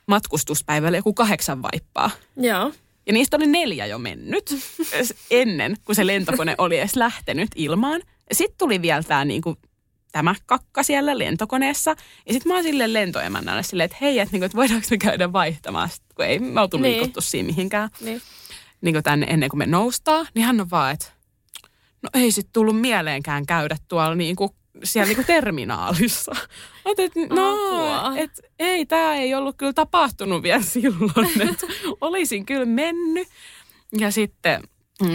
matkustuspäivälle joku kahdeksan vaippaa. Joo. Ja niistä oli neljä jo mennyt ennen kuin se lentokone oli edes lähtenyt ilmaan. Sitten tuli vielä tämä niin kuin, tämä kakka siellä lentokoneessa. Ja sitten mä oon sille lentoemännälle silleen, että hei, että, niin kuin, että voidaanko me käydä vaihtamaan, kun ei me oltu niin. liikuttu siinä mihinkään. Niin. Niin kuin tänne ennen kuin me noustaan, niin hän on vaan, että no ei sitten tullut mieleenkään käydä tuolla niin kuin siellä niinku terminaalissa. Olet, et, no, et, ei, tämä ei ollut kyllä tapahtunut vielä silloin, että olisin kyllä mennyt. Ja sitten,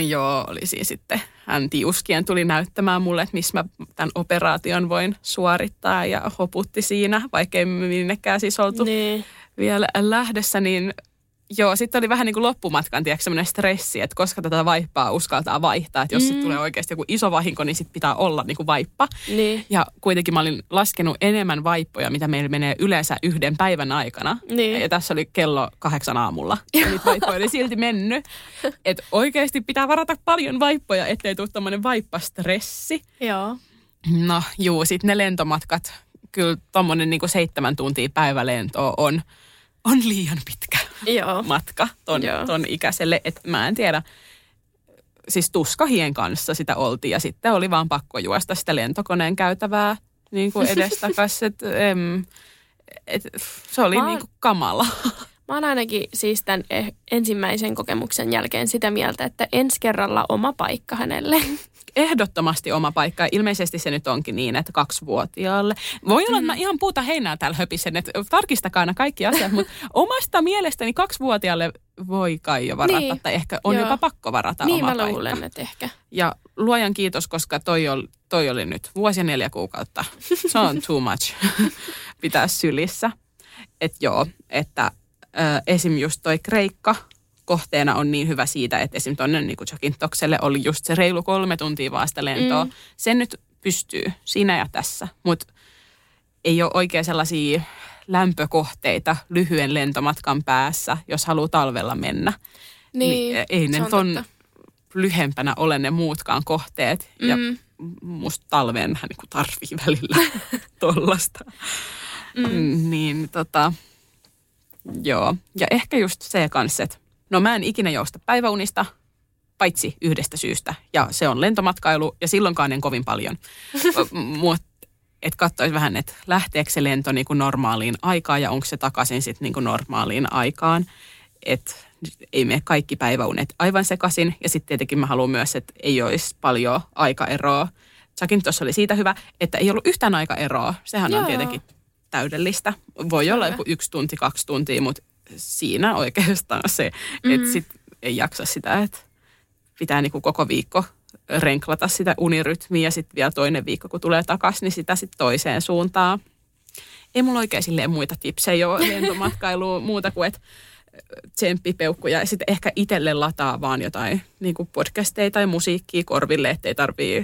joo, oli siinä sitten, hän tiuskien tuli näyttämään mulle, että missä mä tämän operaation voin suorittaa ja hoputti siinä, vaikka ei minnekään siis oltu niin. vielä lähdössä, niin Joo, sitten oli vähän niin kuin loppumatkan, tiedätkö, semmoinen stressi, että koska tätä vaippaa uskaltaa vaihtaa. Että jos mm. tulee oikeasti joku iso vahinko, niin sitten pitää olla niin kuin vaippa. Niin. Ja kuitenkin mä olin laskenut enemmän vaippoja, mitä meillä menee yleensä yhden päivän aikana. Niin. Ja tässä oli kello kahdeksan aamulla. Ja niitä vaippoja oli silti mennyt. Että oikeasti pitää varata paljon vaippoja, ettei tule tämmöinen vaippastressi. Joo. No juu, sitten ne lentomatkat, kyllä tommonen niin kuin seitsemän tuntia päivälentoa on, on liian pitkä. Joo. matka ton, Joo. ton ikäiselle. Että mä en tiedä, siis tuskahien kanssa sitä oltiin ja sitten oli vaan pakko juosta sitä lentokoneen käytävää niin kuin edestakas. et, em, et, se oli mä niin kuin kamala. Mä oon ainakin siis tämän eh, ensimmäisen kokemuksen jälkeen sitä mieltä, että ensi kerralla oma paikka hänelle ehdottomasti oma paikka. Ilmeisesti se nyt onkin niin, että kaksivuotiaalle. Voi olla, että mä mm. ihan puuta heinää täällä höpisen, että tarkistakaa nämä kaikki asiat, mutta omasta mielestäni kaksivuotiaalle voi kai jo varata, niin, tai ehkä on joo. jopa pakko varata niin, oma mä luulen, että ehkä. Ja luojan kiitos, koska toi oli, toi oli nyt vuosi ja neljä kuukautta. Se on too much pitää sylissä. Että joo, että äh, esim. just toi Kreikka, kohteena on niin hyvä siitä, että esim. tuonne niin Jakintokselle oli just se reilu kolme tuntia vaan sitä lentoa. Mm. Sen nyt pystyy siinä ja tässä, mutta ei ole oikein sellaisia lämpökohteita lyhyen lentomatkan päässä, jos haluaa talvella mennä. Niin, niin ei ne ton lyhempänä ole ne muutkaan kohteet. Mm. Ja musta talveen vähän niin tarvii välillä tollasta. Mm. Niin tota, joo. Ja ehkä just se kanssa, että No mä en ikinä jousta päiväunista, paitsi yhdestä syystä. Ja se on lentomatkailu ja silloinkaan en kovin paljon. Mutta että katsoisi vähän, että lähteekö se lento niin kuin normaaliin aikaan ja onko se takaisin sitten niin kuin normaaliin aikaan. Että ei mene kaikki päiväunet aivan sekaisin. Ja sitten tietenkin mä haluan myös, että ei olisi paljon aikaeroa. Sakin tuossa oli siitä hyvä, että ei ollut yhtään aikaeroa. Sehän Joo. on tietenkin täydellistä. Voi olla joku yksi tunti, kaksi tuntia, mutta siinä oikeastaan se, mm-hmm. että sit ei jaksa sitä, että pitää niinku koko viikko renklata sitä unirytmiä ja sitten vielä toinen viikko, kun tulee takaisin, niin sitä sitten toiseen suuntaan. Ei mulla oikein silleen muita tipsejä ole lentomatkailuun muuta kuin, että tsemppipeukkuja ja sitten ehkä itselle lataa vaan jotain niin kuin podcasteja tai musiikkia korville, ettei tarvii,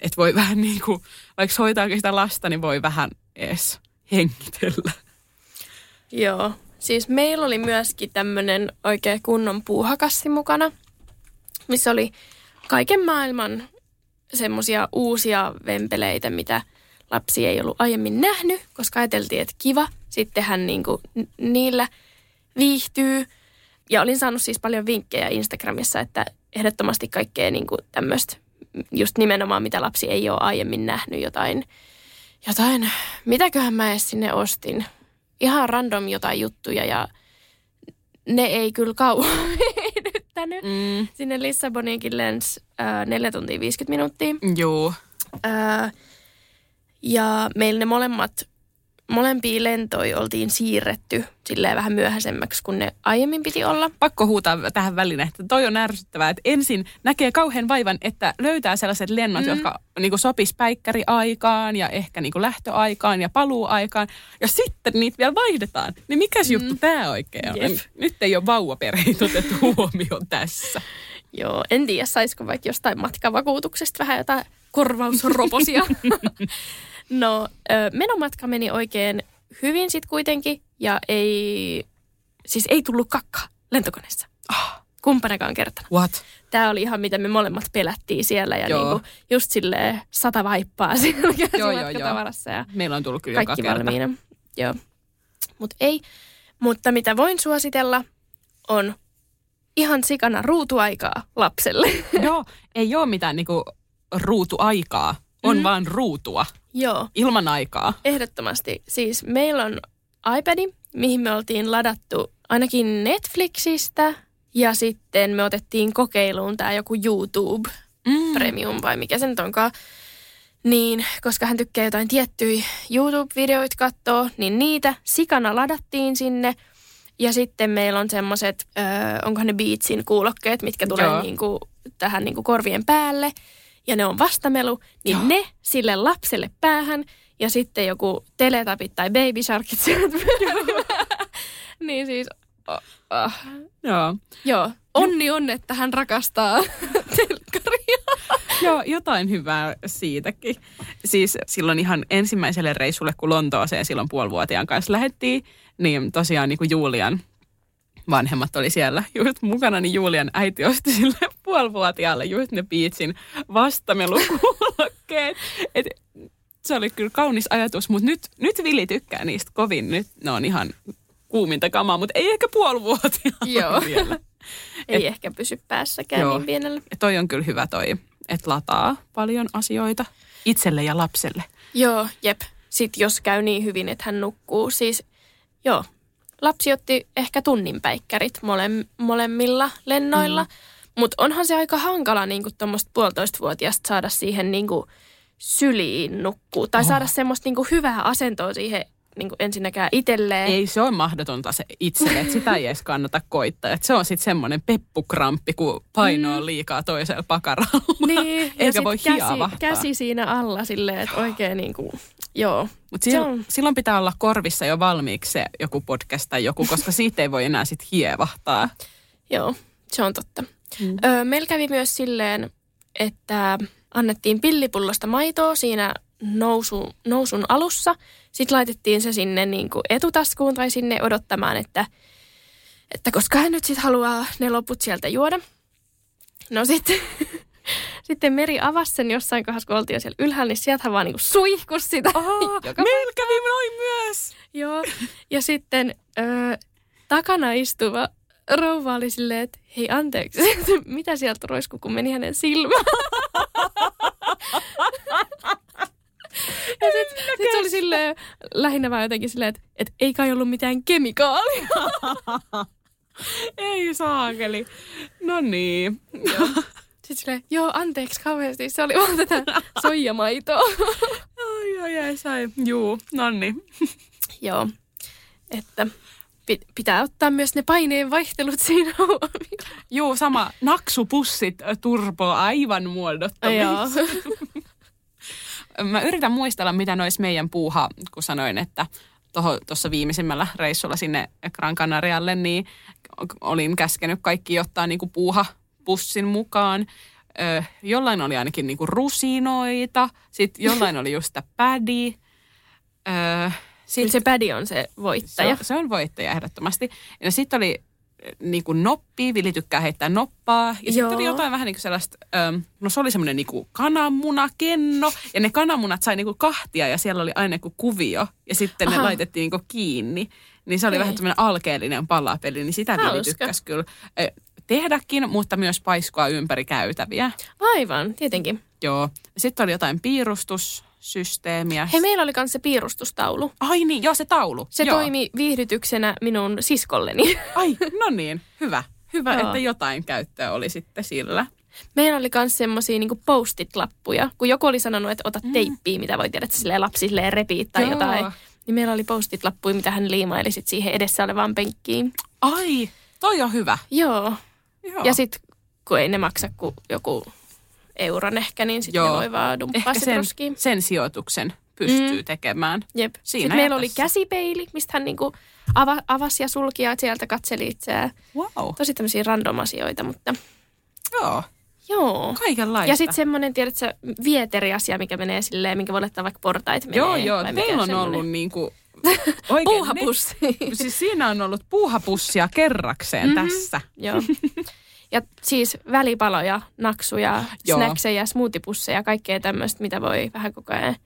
että voi vähän niin kuin, vaikka hoitaakin sitä lasta, niin voi vähän edes hengitellä. Joo, Siis meillä oli myöskin tämmöinen oikein kunnon puuhakassi mukana, missä oli kaiken maailman semmoisia uusia vempeleitä, mitä lapsi ei ollut aiemmin nähnyt, koska ajateltiin, että kiva. Sitten hän niin kuin niillä viihtyy. Ja olin saanut siis paljon vinkkejä Instagramissa, että ehdottomasti kaikkea niin kuin tämmöistä, just nimenomaan mitä lapsi ei ole aiemmin nähnyt, jotain, jotain, mitäköhän mä edes sinne ostin. Ihan random jotain juttuja ja ne ei kyllä kauan venyttänyt. Mm. Sinne Lissaboniinkin lens äh, 4 tuntia 50 minuuttia. Joo. Äh, ja meillä ne molemmat, molempia lentoja oltiin siirretty silleen vähän myöhäisemmäksi, kun ne aiemmin piti olla. Pakko huutaa tähän väliin, että toi on ärsyttävää, että ensin näkee kauhean vaivan, että löytää sellaiset lennot, mm. jotka niin sopis päikkäriaikaan ja ehkä niin lähtöaikaan ja paluuaikaan. Ja sitten niitä vielä vaihdetaan. Niin mikäs mm. juttu tämä oikein on? Jep. Nyt ei ole vauvaperheitä otettu huomioon tässä. Joo, en tiedä, saisiko vaikka jostain matkavakuutuksesta vähän jotain korvausroposia. no, menomatka meni oikein hyvin sitten kuitenkin ja ei, siis ei tullut kakka lentokoneessa. Ah, Kumpanakaan kertana. what? Tämä oli ihan mitä me molemmat pelättiin siellä ja Joo. niinku just silleen sata vaippaa siellä Joo, joo, joo. ja Meillä on tullut kyllä joka kaikki kerta. valmiina. Joo. Mutta ei. Mutta mitä voin suositella on ihan sikana ruutuaikaa lapselle. Joo, ei ole mitään niinku ruutuaikaa. On mm. vaan ruutua, Joo, ilman aikaa. ehdottomasti. Siis meillä on iPadi, mihin me oltiin ladattu ainakin Netflixistä ja sitten me otettiin kokeiluun tämä joku YouTube Mm. Premium vai mikä se nyt onkaan. Niin, koska hän tykkää jotain tiettyjä YouTube-videoita katsoa, niin niitä sikana ladattiin sinne. Ja sitten meillä on semmoiset, öö, onkohan ne Beatsin kuulokkeet, mitkä tulee Joo. niinku, tähän niinku korvien päälle. Ja ne on vastamelu, niin Joo. ne sille lapselle päähän. Ja sitten joku teletapit tai baby sharkit sieltä Niin siis, oh, oh. Joo. joo. Onni on, että hän rakastaa telkkaria. Joo, jotain hyvää siitäkin. Siis silloin ihan ensimmäiselle reissulle, kun Lontooseen silloin puolivuotiaan kanssa lähettiin, niin tosiaan niin kuin Julian vanhemmat oli siellä just mukana, niin Julian äiti osti sille puolivuotiaalle just ne Beatsin vastamelukuulokkeet. Et se oli kyllä kaunis ajatus, mutta nyt, nyt Vili tykkää niistä kovin. Nyt ne on ihan kuuminta kamaa, mutta ei ehkä puolivuotiaalla Joo. vielä. Ei ehkä pysy päässäkään Joo. niin pienellä. Ja toi on kyllä hyvä toi, että lataa paljon asioita itselle ja lapselle. Joo, jep. Sitten jos käy niin hyvin, että hän nukkuu. Siis, joo. Lapsi otti ehkä tunnin päikkärit mole, molemmilla lennoilla. Mm. Mutta onhan se aika hankala niin tuommoista puolitoistavuotiaasta saada siihen niin syliin nukkuu. Tai Oh. saada semmoista niin hyvää asentoa siihen niin ensinnäkään itselleen. Ei se on mahdotonta se itselle, että sitä ei edes kannata koittaa. Et se on sitten semmoinen peppukramppi, kun paino on liikaa toisella pakaralla. Niin, Eikä voi käsi, hiavahtaa. käsi siinä alla silleen, että oikein niin kuin, joo. Silloin, on- silloin pitää olla korvissa jo valmiiksi se joku podcast tai joku, koska siitä ei voi enää sitten hievahtaa. Joo, se on totta. Mm. Öö, meillä kävi myös silleen, että annettiin pillipullosta maitoa siinä nousu, nousun alussa. Sitten laitettiin se sinne niin kuin etutaskuun tai sinne odottamaan, että, että koska hän nyt sitten haluaa ne loput sieltä juoda. No sitten, sitten Meri avasi sen jossain kohdassa, kun oltiin siellä ylhäällä, niin sieltä vaan niin suihkus sitä. joka Meillä kävi noin myös. Joo, ja sitten öö, takana istuva rouva oli silleen, että hei anteeksi, mitä sieltä roiskuu, kun meni hänen silmään. Ja sitten sit se oli silleen, lähinnä vaan jotenkin silleen, että, että ei kai ollut mitään kemikaalia. Ei saakeli. No niin. Sitten silleen, joo anteeksi kauheasti, se oli vaan tätä soijamaitoa. Ai, ai, ai, sai. Juu, no niin. joo, että pi- pitää ottaa myös ne paineen vaihtelut siinä huomioon. Juu, sama. Naksupussit ö, turbo aivan muodottomia. Mä yritän muistella, mitä nois meidän puuha, kun sanoin, että tuossa viimeisimmällä reissulla sinne Gran Canarialle, niin olin käskenyt kaikki ottaa niinku puuha pussin mukaan. Ö, jollain oli ainakin niinku rusinoita, sitten jollain oli just sitä pädi. Kyllä se pädi on se se, voittaja. on, se on voittaja ehdottomasti. Ja sitten oli niin kuin noppia, Vili tykkää heittää noppaa. Ja sitten Joo. oli jotain vähän niin kuin sellaista, ähm, no se oli semmoinen niin kuin kananmunakenno. Ja ne kananmunat sai niin kuin kahtia ja siellä oli aina kuin kuvio. Ja sitten ne Aha. laitettiin niin kuin kiinni. Niin se oli Okei. vähän tämmöinen alkeellinen palapeli, niin sitä Vili tykkäsi kyllä äh, tehdäkin, mutta myös paiskoa ympäri käytäviä. Aivan, tietenkin. Joo. Sitten oli jotain piirustussysteemiä. Hei, meillä oli myös se piirustustaulu. Ai niin, joo se taulu. Se joo. toimi viihdytyksenä minun siskolleni. Ai, no niin, hyvä. Hyvä, Joo. että jotain käyttöä oli sitten sillä. Meillä oli myös semmoisia niinku post-it-lappuja, kun joku oli sanonut, että ota teippiä, mitä voi tehdä, että lapsi silleen repii tai Joo. jotain. Niin meillä oli post-it-lappuja, mitä hän liimaili sit siihen edessä olevaan penkkiin. Ai, toi on hyvä. Joo. Joo. Ja sitten kun ei ne maksa kuin joku euron ehkä, niin sitten voi vaan dumppaa sen, roskiin. sen sijoituksen pystyy mm. tekemään. Jep. Siinä Sitten meillä oli tässä. käsipeili, mistä hän niinku ava, avasi ja sulki ja sieltä katseli itseään. Wow. Tosi tämmöisiä random asioita, mutta Joo, joo. kaikenlaista. Ja sitten semmoinen, tiedätkö, vieteriasia, mikä menee silleen, minkä voi laittaa vaikka portaita menee. Joo, joo. Teillä on semmoinen. ollut niinku... Oikein, Puuhapussi. Ne, siis siinä on ollut puuhapussia kerrakseen Mhm. mm-hmm. tässä. Joo. Ja siis välipaloja, naksuja, Joo. snackseja, smoothie-pusseja, kaikkea tämmöistä, mitä voi vähän koko ajan.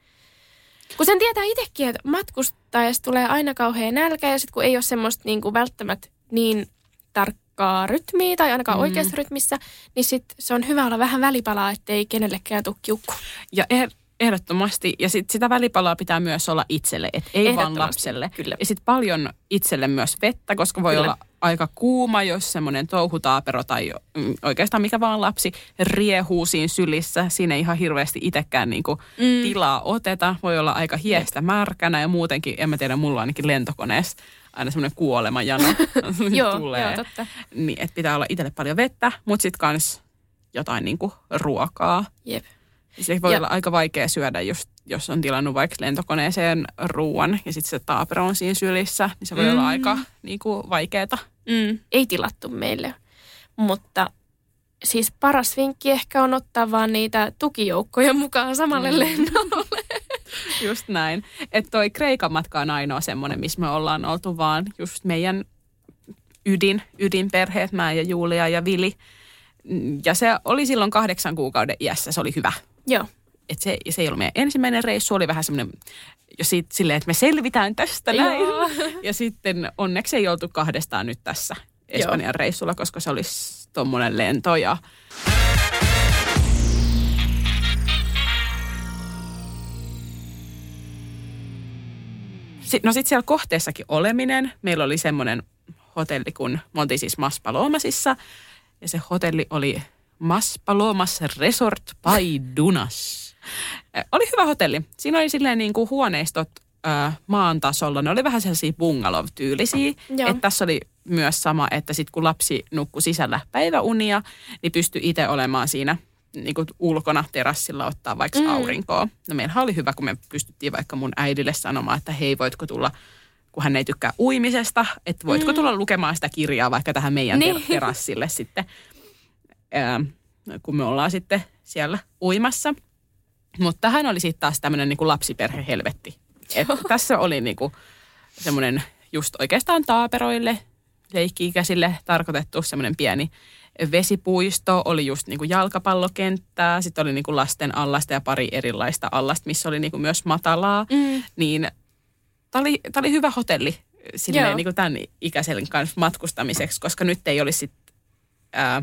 Kun sen tietää itsekin, että matkustajasta tulee aina kauhean nälkä ja sitten kun ei ole semmoista niin kuin välttämättä niin tarkkaa rytmiä tai ainakaan mm. oikeassa rytmissä, niin sit se on hyvä olla vähän välipalaa, ettei kenellekään tule kiukku. Ja eh, ehdottomasti. Ja sit sitä välipalaa pitää myös olla itselle, et ei vaan lapselle. kyllä. Ja sitten paljon itselle myös vettä, koska voi Kyllä. olla aika kuuma, jos semmoinen touhutaapero tai jo- mm, oikeastaan mikä vaan lapsi riehuu siinä sylissä. Siinä ei ihan hirveästi itsekään niinku mm. tilaa oteta. Voi olla aika hiestä märkänä ja muutenkin, en mä tiedä, mulla ainakin lentokoneessa aina semmoinen kuolemajano Joo, tulee. joo, totta. Niin, että pitää olla itselle paljon vettä, mutta sitten kans jotain niinku ruokaa. Jep. Se voi Ja- olla aika vaikea syödä, just, jos on tilannut vaikka lentokoneeseen ruoan ja sitten se taapero on siinä sylissä, niin se voi mm. olla aika niin kuin, vaikeeta. Mm. Ei tilattu meille, mutta siis paras vinkki ehkä on ottaa vaan niitä tukijoukkoja mukaan samalle mm. lennolle. Just näin. Että toi Kreikan matka on ainoa semmoinen, missä me ollaan oltu vaan just meidän ydin, ydinperheet, mä ja Julia ja Vili. Mm, Ja se oli silloin kahdeksan kuukauden iässä, se oli hyvä. Joo. Et se, se ei ollut meidän ensimmäinen reissu, oli vähän semmoinen jo siitä, silleen, että me selvitään tästä näin. Joo. Ja sitten onneksi ei oltu kahdestaan nyt tässä Espanjan reissulla, koska se olisi tuommoinen lento. Ja no sitten siellä kohteessakin oleminen. Meillä oli semmoinen hotelli, kun me oltiin siis Maspalomasissa. Ja se hotelli oli Maspalomas Resort by Dunas. Äh, Oli hyvä hotelli. Siinä oli silleen niin kuin huoneistot äh, maan tasolla. Ne oli vähän sellaisia bungalow-tyylisiä. Että tässä oli myös sama, että sitten kun lapsi nukkui sisällä päiväunia, niin pystyi itse olemaan siinä niin kuin ulkona terassilla ottaa vaikka mm. aurinkoa. No meillähän oli hyvä, kun me pystyttiin vaikka mun äidille sanomaan, että hei, voitko tulla, kun hän ei tykkää uimisesta, että voitko mm. tulla lukemaan sitä kirjaa vaikka tähän meidän Niin. ter- terassille sitten, ää, kun me ollaan sitten siellä uimassa. Mutta hän oli sitten taas tämmöinen niin lapsiperhehelvetti. Et tässä oli niin kuin semmoinen just oikeastaan taaperoille, leikki-ikäisille tarkoitettu semmoinen pieni vesipuisto, oli just niin kuin jalkapallokenttää, sitten oli niin kuin lasten allasta ja pari erilaista allasta, missä oli niin kuin myös matalaa. Mm. Niin tämä oli, tää oli hyvä hotelli silleen, niin kuin tämän ikäisen kanssa matkustamiseksi, koska nyt ei olisi sit, ää,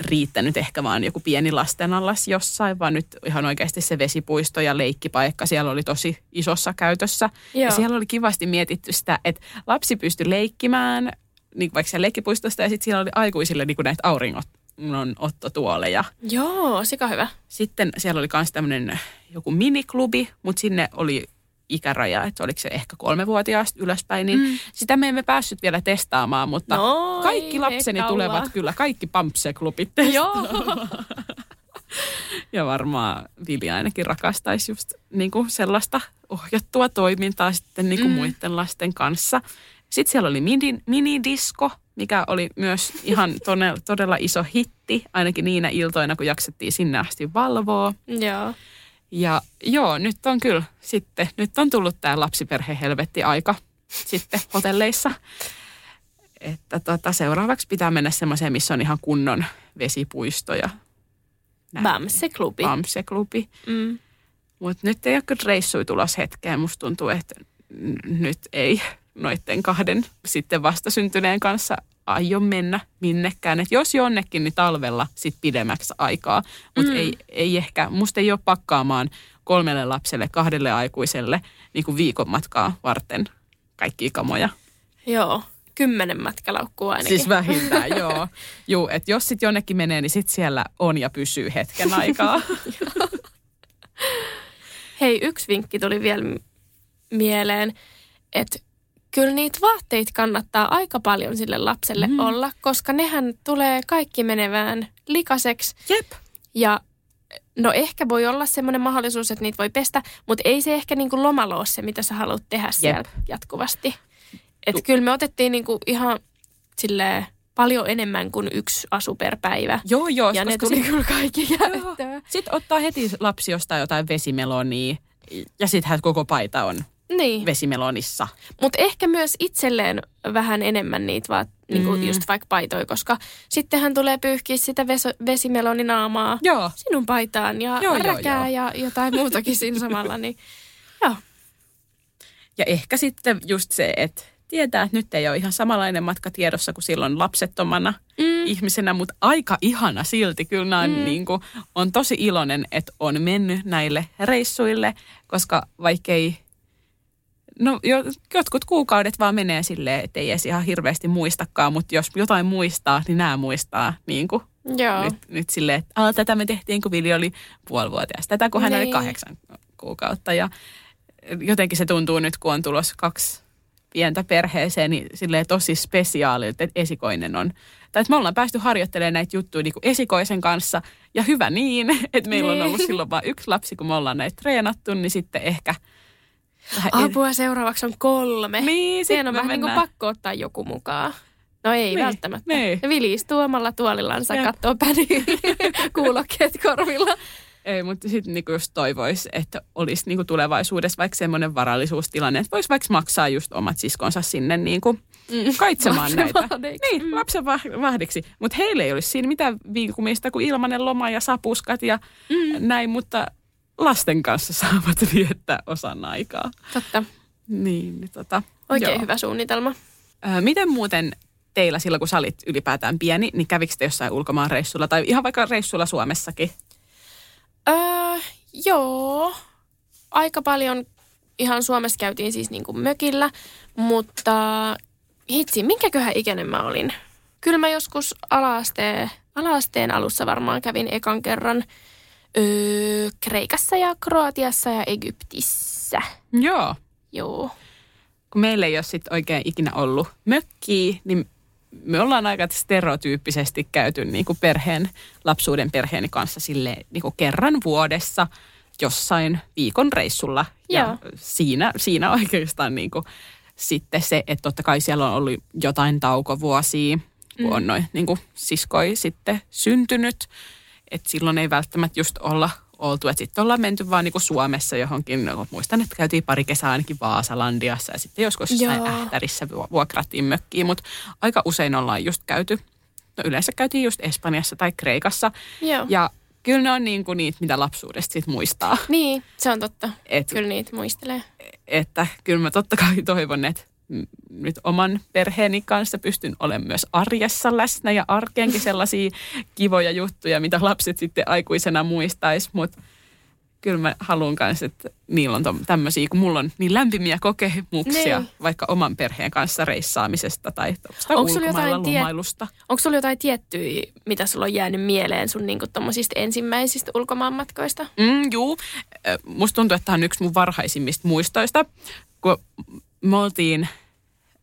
riittänyt ehkä vaan joku pieni lastenallas jossain, vaan nyt ihan oikeasti se vesipuisto ja leikkipaikka siellä oli tosi isossa käytössä. Joo. Ja siellä oli kivasti mietitty sitä, että lapsi pystyi leikkimään niin vaikka siellä leikkipuistosta ja sitten siellä oli aikuisille niin kuin näitä auringonottotuoleja. Joo, sika hyvä. Sitten siellä oli myös tämmöinen joku miniklubi, mutta sinne oli ikäraja, että oliko se ehkä kolmevuotiaasta ylöspäin, niin mm. sitä me emme päässyt vielä testaamaan, mutta No, kaikki lapseni tulevat kyllä, kaikki Pampse-klubit Joo. Ja varmaan Vili ainakin rakastaisi just niin kuin sellaista ohjattua toimintaa sitten niin kuin mm. muiden lasten kanssa. Sitten siellä oli mini, minidisko, mikä oli myös ihan todella, todella iso hitti, ainakin niinä iltoina, kun jaksettiin sinne asti valvoa. Joo. Ja joo, nyt on kyllä sitten, nyt on tullut tämä lapsiperhehelvetti aika sitten hotelleissa. että tota, seuraavaksi pitää mennä semmoiseen, missä on ihan kunnon vesipuisto ja. Bamse-klubi. Bamse-klubi. Mm. Mutta nyt ei ole kyllä reissui tulos hetkeen. Musta tuntuu, että n- nyt ei noitten kahden sitten vastasyntyneen kanssa aio mennä minnekään. Et jos jonnekin, niin talvella sit pidemmäksi aikaa. Mutta mm. ei, ei ehkä, musta ei ole pakkaamaan kolmelle lapselle, kahdelle aikuiselle niin kuin viikon matkaa varten kaikkia kamoja. Joo, kymmenen matkalaukkua ainakin. Siis vähintään, joo. Juu, että jos sitten jonnekin menee, niin sitten siellä on ja pysyy hetken aikaa. Hei, yksi vinkki tuli vielä mieleen, että kyllä niitä vaatteita kannattaa aika paljon sille lapselle mm. olla, koska nehän tulee kaikki menevään likaseksi. Jep. Ja no ehkä voi olla semmoinen mahdollisuus, että niitä voi pestä, mutta ei se ehkä niinku lomalla ole se, mitä sä haluat tehdä siellä jatkuvasti. Että kyllä me otettiin niinku ihan silleen paljon enemmän kuin yksi asu per päivä. Joo, joo. ja ne tuli sit- kyllä kaikki käyttöön. Sitten ottaa heti lapsi jostain jotain vesimelonia ja sittenhän koko paita on Niin. vesimelonissa. Mutta ehkä myös itselleen vähän enemmän niitä vaan niinku Mm. just vaikka paitoja, koska sittenhän tulee pyyhkiä sitä veso, vesimeloninaamaa Joo. sinun paitaan ja Joo, joo, räkää ja jotain muutakin siinä samalla. Niin, joo. Ja ehkä sitten just se, että tietää, että nyt ei ole ihan samanlainen matka tiedossa kuin silloin lapsettomana Mm. ihmisenä, mutta aika ihana silti. Kyllä on, niin kuin, on tosi iloinen, että on mennyt näille reissuille, koska vaikkei, no jo, jotkut kuukaudet vaan menee silleen, että ei edes ihan hirveästi muistakaan, mutta jos jotain muistaa, niin nämä muistaa niin kuin Joo. nyt, nyt silleen, että "Aa, tätä me tehtiin, kun Vili oli puolivuotias. Tätä, kun hän oli Niin. kahdeksan kuukautta. Ja jotenkin se tuntuu nyt, kun on tulossa kaksi pientä perheeseen, niin silleen tosi spesiaalilta, että esikoinen on. Tai että me ollaan päästy harjoittelemaan näitä juttuja niin kuin esikoisen kanssa. Ja hyvä niin, että meillä on Niin. ollut silloin vain yksi lapsi, kun me ollaan näitä treenattu, niin sitten ehkä vähän Apua seuraavaksi on kolme. Niin, Siihen on vähän niin kuin pakko ottaa joku mukaan. No ei Niin, välttämättä. niin. Ja Vili istuu omalla tuolillansa, Jep. katsoo päniä, kuulokkeet korvilla. Ei, mutta sitten niinku just toivoisi, että olisi niinku tulevaisuudessa vaikka semmoinen varallisuustilanne, että voisi vaikka maksaa just omat siskonsa sinne niinku Mm. kaitsemaan näitä. Niin, lapsen vah- vahdiksi. Mutta heille ei olisi siinä mitään viikumista kuin ilmanen loma ja sapuskat ja mm. näin, mutta lasten kanssa saavat viettää osan aikaa. Totta. Niin, tota, Oikein joo. hyvä suunnitelma. Ö, miten muuten teillä silloin, kun sä olit ylipäätään pieni, niin kävikö te jossain ulkomaan reissulla tai ihan vaikka reissulla Suomessakin? Öö, joo. Aika paljon ihan Suomessa käytiin siis niin kuin mökillä, mutta hitsi, minkäköhän ikäinen mä olin? Kyllä mä joskus alaasteen, alaasteen alussa varmaan kävin ekan kerran öö, Kreikassa ja Kroatiassa ja Egyptissä. Joo. Joo. kun meillä ei ole sit oikein ikinä ollut mökkiä, niin me ollaan aika stereotyyppisesti käyty niin kuin perheen, lapsuuden perheeni kanssa sille niin kuin kerran vuodessa jossain viikon reissulla. Ja Joo. siinä, siinä oikeastaan niin kuin sitten se, että totta kai siellä on ollut jotain taukovuosia, kun Mm. on noin niin kuin siskoi sitten syntynyt. Että silloin ei välttämättä just olla oltu, sitten ollaan menty vaan niinku Suomessa johonkin, no, muistan, että käytiin pari kesää ainakin Vaasalandiassa ja sitten joskus jossain. Ähtärissä vu- vuokrattiin mökkiin, mutta aika usein ollaan just käyty, no yleensä käytiin just Espanjassa tai Kreikassa Joo. ja kyllä ne on niinku niitä, mitä lapsuudesta sit muistaa. Niin, se on totta. Et, Kyllä niitä muistelee. että kyllä mä totta kai toivon, että nyt oman perheeni kanssa pystyn olemaan myös arjessa läsnä ja arkeenkin sellaisia kivoja juttuja, mitä lapset sitten aikuisena muistais, mutta kyllä mä haluan kanssa, että niillä on tämmöisiä, kun mulla on niin lämpimiä kokemuksia Niin. vaikka oman perheen kanssa reissaamisesta tai Onko sulla jotain lomailusta. Onko sulla jotain tiettyjä, mitä sulla on jäänyt mieleen sun niinku tommosista ensimmäisistä ulkomaanmatkoista? Mm, juu, musta tuntuu, että tämä on yksi mun varhaisimmista muistoista, kun me oltiin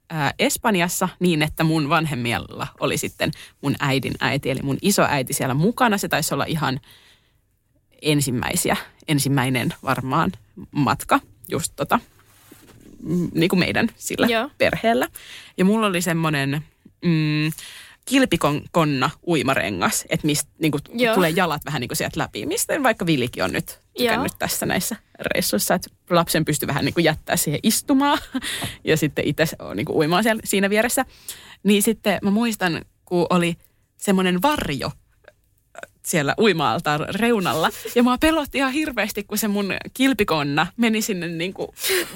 ää, Espanjassa niin, että mun vanhemmilla oli sitten mun äidin äiti, eli mun isoäiti siellä mukana. Se taisi olla ihan ensimmäisiä, ensimmäinen varmaan matka just tota, niin kuin meidän sillä Joo. perheellä. Ja mulla oli semmoinen mm, kilpikon konna uimarengas, että mistä niin kuin, tulee jalat vähän niin kuin sieltä läpi, mistä vaikka Vilikin on nyt tykännyt Joo. tässä näissä reissuissa, että lapsen pystyy vähän niin kuin jättää siihen istumaan ja sitten itse on niin kuin uimaan siellä, siinä vieressä. Niin sitten mä muistan, kun oli semmoinen varjo siellä uimaaltaan reunalla. Ja mua pelotti ihan hirveästi, kun se mun kilpikonna meni sinne niin kuin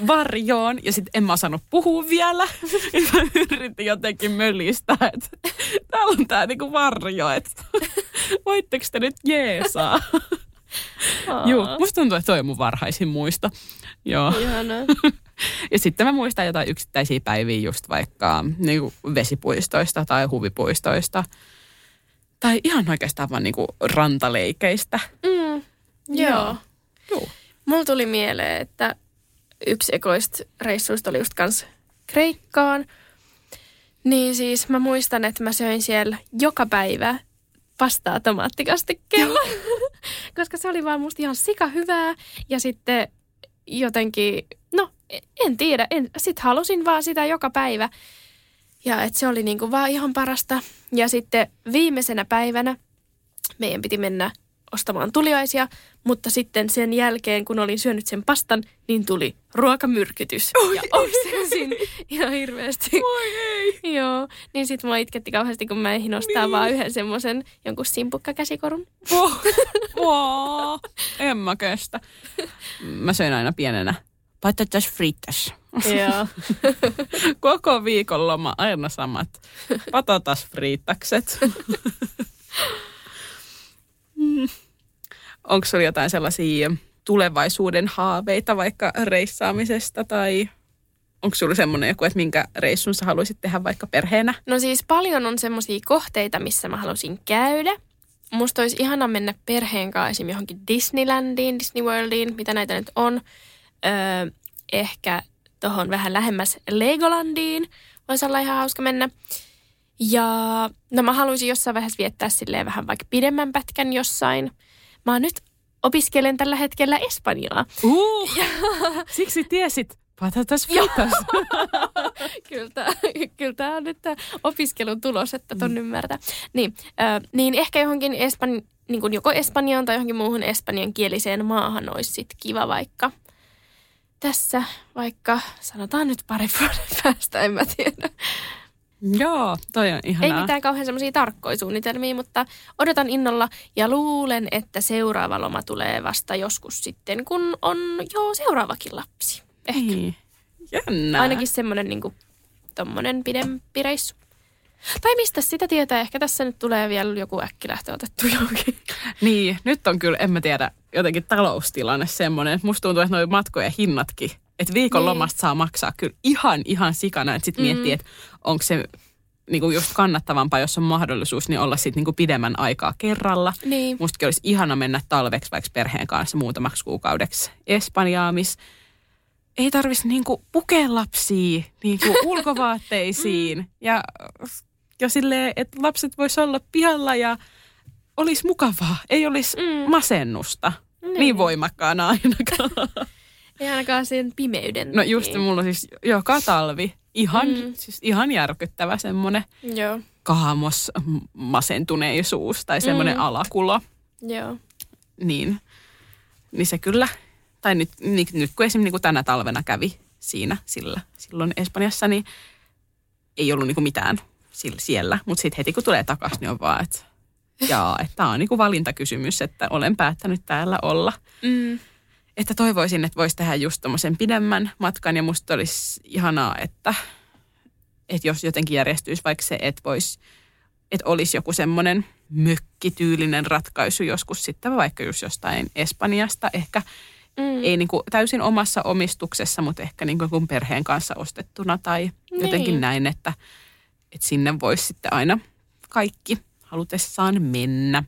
varjoon. Ja sitten en mä osannut puhua vielä. Ja mä yritin jotenkin mölistä, että täällä on tää niin kuin varjo, että voitteko te nyt jeesaa? Joo, musta tuntuu, että toi on mun varhaisin muisto. Joo. Ihanaa. Ja sitten mä muistan jotain yksittäisiä päiviä just vaikka niin kuin vesipuistoista tai huvipuistoista. Tai ihan oikeastaan vaan niin kuin rantaleikeistä. Mm, joo. Joo. Mulla tuli mieleen, että yksi ekoista reissuista oli just kans Kreikkaan. Niin siis mä muistan, että mä söin siellä joka päivä pastaa tomaattikastikkeella. Koska se oli vaan musta ihan sika hyvää. Ja sitten jotenkin, no en tiedä, en, sit halusin vaan sitä joka päivä. Ja että se oli niinku vaan ihan parasta. Ja sitten viimeisenä päivänä meidän piti mennä ostamaan tuliaisia, mutta sitten sen jälkeen, kun olin syönyt sen pastan, niin tuli ruokamyrkytys. Oi ja oksensin ihan hirveästi. Oi ei. Joo, niin sitten mua itketti kauheasti, kun mä ehdin ostaa Niin. vaan yhden semmoisen jonkun simpukkakäsikorun. En mä kestä. Mä söin aina pienenä patatas fritas. Joo. Koko viikonloma aina samat patatas friitakset. Onko sulla jotain sellaisia tulevaisuuden haaveita vaikka reissaamisesta tai onko sulla semmoinen joku, että minkä reissun sä haluaisit tehdä vaikka perheenä? No siis paljon on semmoisia kohteita, missä mä halusin käydä. Musta olisi ihana mennä perheen kanssa esim. johonkin Disneylandiin, Disney Worldiin, mitä näitä nyt on. Öö, ehkä tohon vähän lähemmäs Legolandiin voisi olla ihan hauska mennä. Ja no mä haluaisin jossain vaiheessa viettää silleen vähän vaikka pidemmän pätkän jossain. Mä nyt opiskelen tällä hetkellä Espanjaa. Uh, siksi tiesit patatas fritas. kyllä tämä, kyllä tämä on nyt tämä opiskelun tulos, että ton ymmärtää. Niin, äh, niin ehkä johonkin Espan, niin kuin joko Espanjaan tai johonkin muuhun espanjan kieliseen maahan olisi sit kiva vaikka tässä vaikka, sanotaan nyt pari vuoden päästä, en mä tiedä. Joo, toi on Ei ihanaa. mitään kauhean semmoisia tarkkoja suunnitelmia, mutta odotan innolla ja luulen, että seuraava loma tulee vasta joskus sitten, kun on jo seuraavakin lapsi. Ehkä. Niin. Jännää. Ainakin semmoinen niinku, tommonen pidempi reissu. Tai mistä sitä tietää, ehkä tässä nyt tulee vielä joku äkkilähtö otettu johonkin. Niin, nyt on kyllä, en mä tiedä, jotenkin taloustilanne semmoinen, musta tuntuu, että noi matkojen hinnatkin, että viikon Niin. lomasta saa maksaa kyllä ihan, ihan sikana, että sitten Mm. miettii, että onko se niinku just kannattavampaa, jos on mahdollisuus, niin olla sitten niinku pidemmän aikaa kerralla. Niin. Mustakin olisi ihana mennä talveksi vaikka perheen kanssa muutamaksi kuukaudeksi Espanjaan, missä ei tarvitsisi niinku pukea lapsia niinku ulkovaatteisiin ja, ja silleen, että lapset vois olla pihalla ja olisi mukavaa, ei olisi Mm. masennusta niin, niin voimakkaana ainakaan. Ei ainakaan sen pimeyden. No just mulla siis joka talvi ihan, Mm. siis ihan järkyttävä semmoinen Joo, kaamos masentuneisuus tai semmoinen Mm. alakulo. joo. niin, niin se kyllä, tai nyt, niin, nyt kun esimerkiksi niin tänä talvena kävi siinä sillä, silloin Espanjassa, niin ei ollut niin kuin mitään sillä, siellä. Mutta sitten heti kun tulee takaisin, niin on vaan, että jaa, että tämä on niin kuin valintakysymys, että olen päättänyt täällä olla. Mm. Että toivoisin, että voisi tehdä just tommosen pidemmän matkan ja musta olisi ihanaa, että, että jos jotenkin järjestyisi vaikka se, että voisi että olisi joku semmoinen mökkityylinen ratkaisu joskus sitten vaikka just jostain Espanjasta. Ehkä Mm. ei niin kuin täysin omassa omistuksessa, mutta ehkä niin kuin perheen kanssa ostettuna tai jotenkin Niin. näin, että, että sinne voisi sitten aina kaikki halutessaan mennä.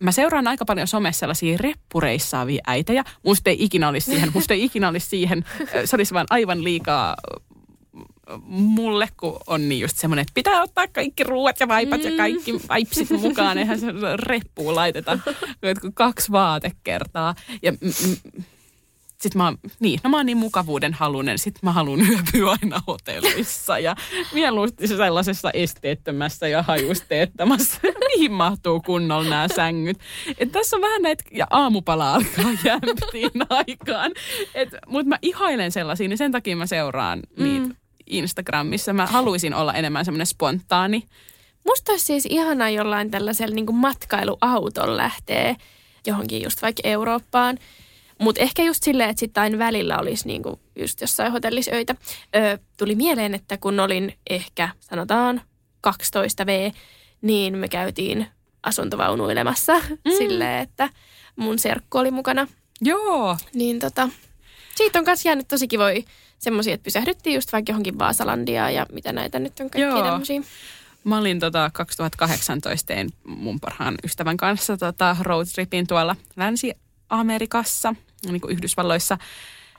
Mä seuraan aika paljon somessa sellaisia reppureissaavia äitejä. Musta ei ikinä olisi siihen, musta ei ikinä olisi siihen, se olisi vaan aivan liikaa mulle, kun on niin just semmoinen, että pitää ottaa kaikki ruuat ja vaipat mm. ja kaikki vaipsit mukaan. Eihän se reppuun laiteta kaksi vaatekertaa. Ja mm, mm, sitten mä, oon- niin, no mä oon niin mukavuuden halunen, sit mä haluan yöpyä aina hotellissa ja mieluusti sellaisessa esteettömässä ja hajusteettomassa, mihin mahtuu kunnolla nämä sängyt. Et tässä on vähän näitä, ja aamupala alkaa jämptiin aikaan. Mutta mä ihailen sellaisia, niin sen takia mä seuraan niitä Instagramissa. Mä haluaisin olla enemmän semmoinen spontaani. Musta olisi siis ihanaa jollain tällaisella niin matkailuauton lähtee johonkin just vaikka Eurooppaan. Mutta ehkä just silleen, että sitten aina välillä olisi niin kuin just jossain hotellissa öitä. Ö, tuli mieleen, että kun olin ehkä sanotaan 12V, niin me käytiin asuntovaunuilemassa mm. silleen, että mun serkku oli mukana. Joo. Niin tota, siitä on myös jäänyt tosi kivoja semmoisia, että pysähdyttiin just vaikka johonkin Vaasalandia ja mitä näitä nyt on kaikki tämmöisiä. Mä olin tota 2018 tein mun parhaan ystävän kanssa tota roadtripin tuolla Länsi-Amerikassa, niin kuin Yhdysvalloissa.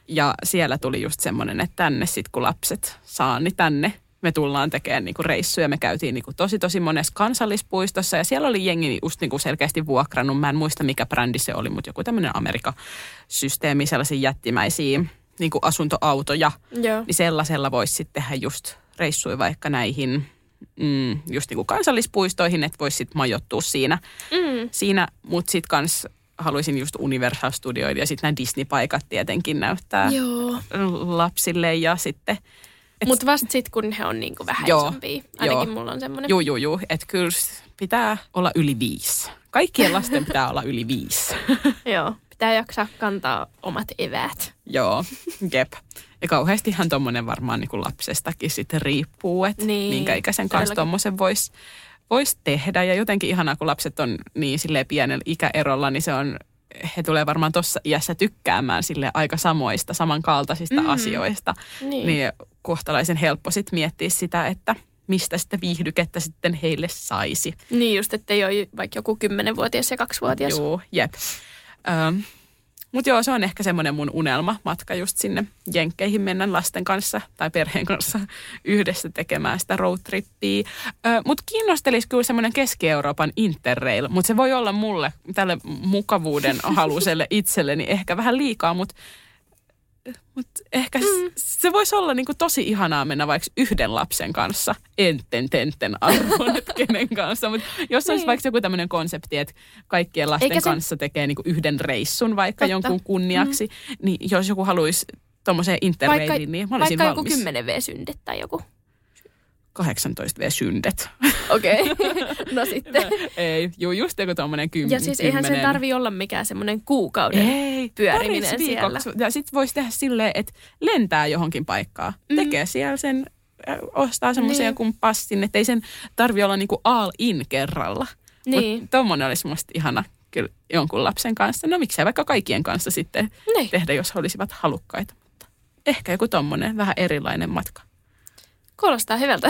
Ja siellä tuli just semmoinen, että tänne sitten kun lapset saa, niin tänne me tullaan tekemään niinku reissuja. Me käytiin niinku tosi tosi monessa kansallispuistossa ja siellä oli jengi just niinku selkeästi vuokrannut. Mä en muista mikä brändi se oli, mutta joku tämmöinen Amerikka-systeemi, sellaisia jättimäisiä niinku asuntoautoja. Joo. Niin sellaisella voisi sitten tehdä just reissuja vaikka näihin mm, just niinku kansallispuistoihin, että voisi sitten majoittua siinä. Mm. siinä mutta sitten kans haluaisin just Universal Studioita ja sitten nämä Disney-paikat tietenkin näyttää Joo. lapsille ja sitten. Mutta vasta sitten, kun he on niinku vähän Joo, isompia. Ainakin joo. mulla on semmoinen. Juu, juu, juu. Että kyllä pitää olla yli viisi. Kaikkien lasten pitää olla yli viisi. Joo. Pitää jaksaa kantaa omat eväät. Joo, jep. Ja kauheastihan tuommoinen varmaan niin kuin lapsestakin sitten riippuu, että Niin, minkä ikäisen kanssa tuommoisen voisi vois tehdä. Ja jotenkin ihanaa, kun lapset on niin silleen pienellä ikäerolla, niin se on, he tulee varmaan tuossa iässä tykkäämään sille aika samoista, samankaltaisista Mm. asioista. Niin. Niin kohtalaisen helppo sitten miettiä sitä, että mistä sitä viihdykettä sitten heille saisi. Niin just, että ei ole vaikka joku kymmenenvuotias ja kaksivuotias. Joo, jep. Ähm, Mutta joo, se on ehkä semmoinen mun unelma matka just sinne Jenkkeihin mennä lasten kanssa tai perheen kanssa yhdessä tekemään sitä roadtrippiä. Mutta kiinnostelisi kyllä semmoinen Keski-Euroopan interrail, mutta se voi olla mulle tälle mukavuuden haluselle itselleni ehkä vähän liikaa, mutta mut ehkä mm. se voisi olla niinku tosi ihanaa mennä vaikka yhden lapsen kanssa, enten tenten arvoon, että kenen kanssa. Mutta jos olisi Niin. vaikka joku tämmöinen konsepti, että kaikkien lasten Eikä se- kanssa tekee niinku yhden reissun vaikka Totta. jonkun kunniaksi, mm. niin jos joku haluaisi tuommoiseen interrailiin, niin mä olisin vaikka joku valmis. 10 V-syndet tai joku. 18 V-syndet. Okei, okay. no sitten. Ei, juu, just joku tuommoinen kym- Ja siis eihän sen kymmenen. tarvi olla mikään semmoinen kuukauden. Ei, pyöriminen siellä. Ja sitten voisi tehdä silleen, että lentää johonkin paikkaan. Mm. Tekee siellä sen, äh, ostaa semmoisen Niin. jonkun passin, että ei sen tarvi olla niinku all in kerralla. Niin. Mutta tommonen olisi musta ihana kyllä jonkun lapsen kanssa. No miksei vaikka kaikkien kanssa sitten Niin. tehdä, jos he olisivat halukkaita. Mutta ehkä joku tommonen vähän erilainen matka. Kuulostaa hyvältä.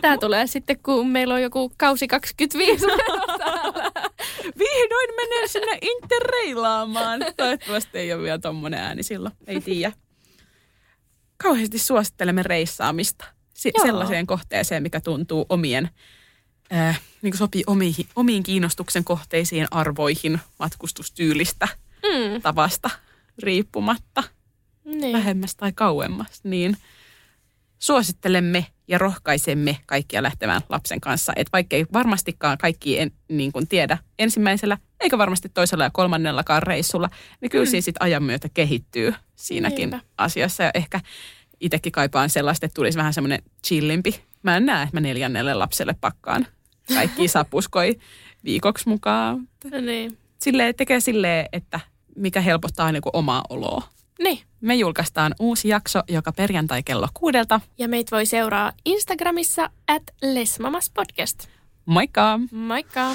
Tämä tulee sitten, kun meillä on joku kausi 25. Vihdoin menen sinne interreilaamaan. Toivottavasti ei ole vielä tommonen ääni silloin. Ei tiedä. Kauheasti suosittelemme reissaamista. Joo. sellaiseen kohteeseen, mikä tuntuu omien, äh, niin kuin sopii omiin, omiin kiinnostuksen kohteisiin, arvoihin, matkustustyylistä, mm, tavasta riippumatta, niin. lähemmäs tai kauemmas. Niin suosittelemme ja rohkaisemme kaikkia lähtemään lapsen kanssa. Että vaikka ei varmastikaan kaikki en, niin kuin tiedä ensimmäisellä, eikä varmasti toisella ja kolmannellakaan reissulla, niin kyllä mm. siinä sitten ajan myötä kehittyy siinäkin Niinpä. asiassa. Ja ehkä itsekin kaipaan sellaista, että tulisi vähän semmoinen chillimpi. Mä en näe, että mä neljännelle lapselle pakkaan kaikki sapuskoi viikoksi mukaan. No niin. Silleen, tekee silleen, että mikä helpottaa niin kuin omaa oloa. Niin. Me julkaistaan uusi jakso joka perjantai kello kuudelta. Ja meitä voi seuraa Instagramissa at Lesmamas Podcast. Moikka! Moikka!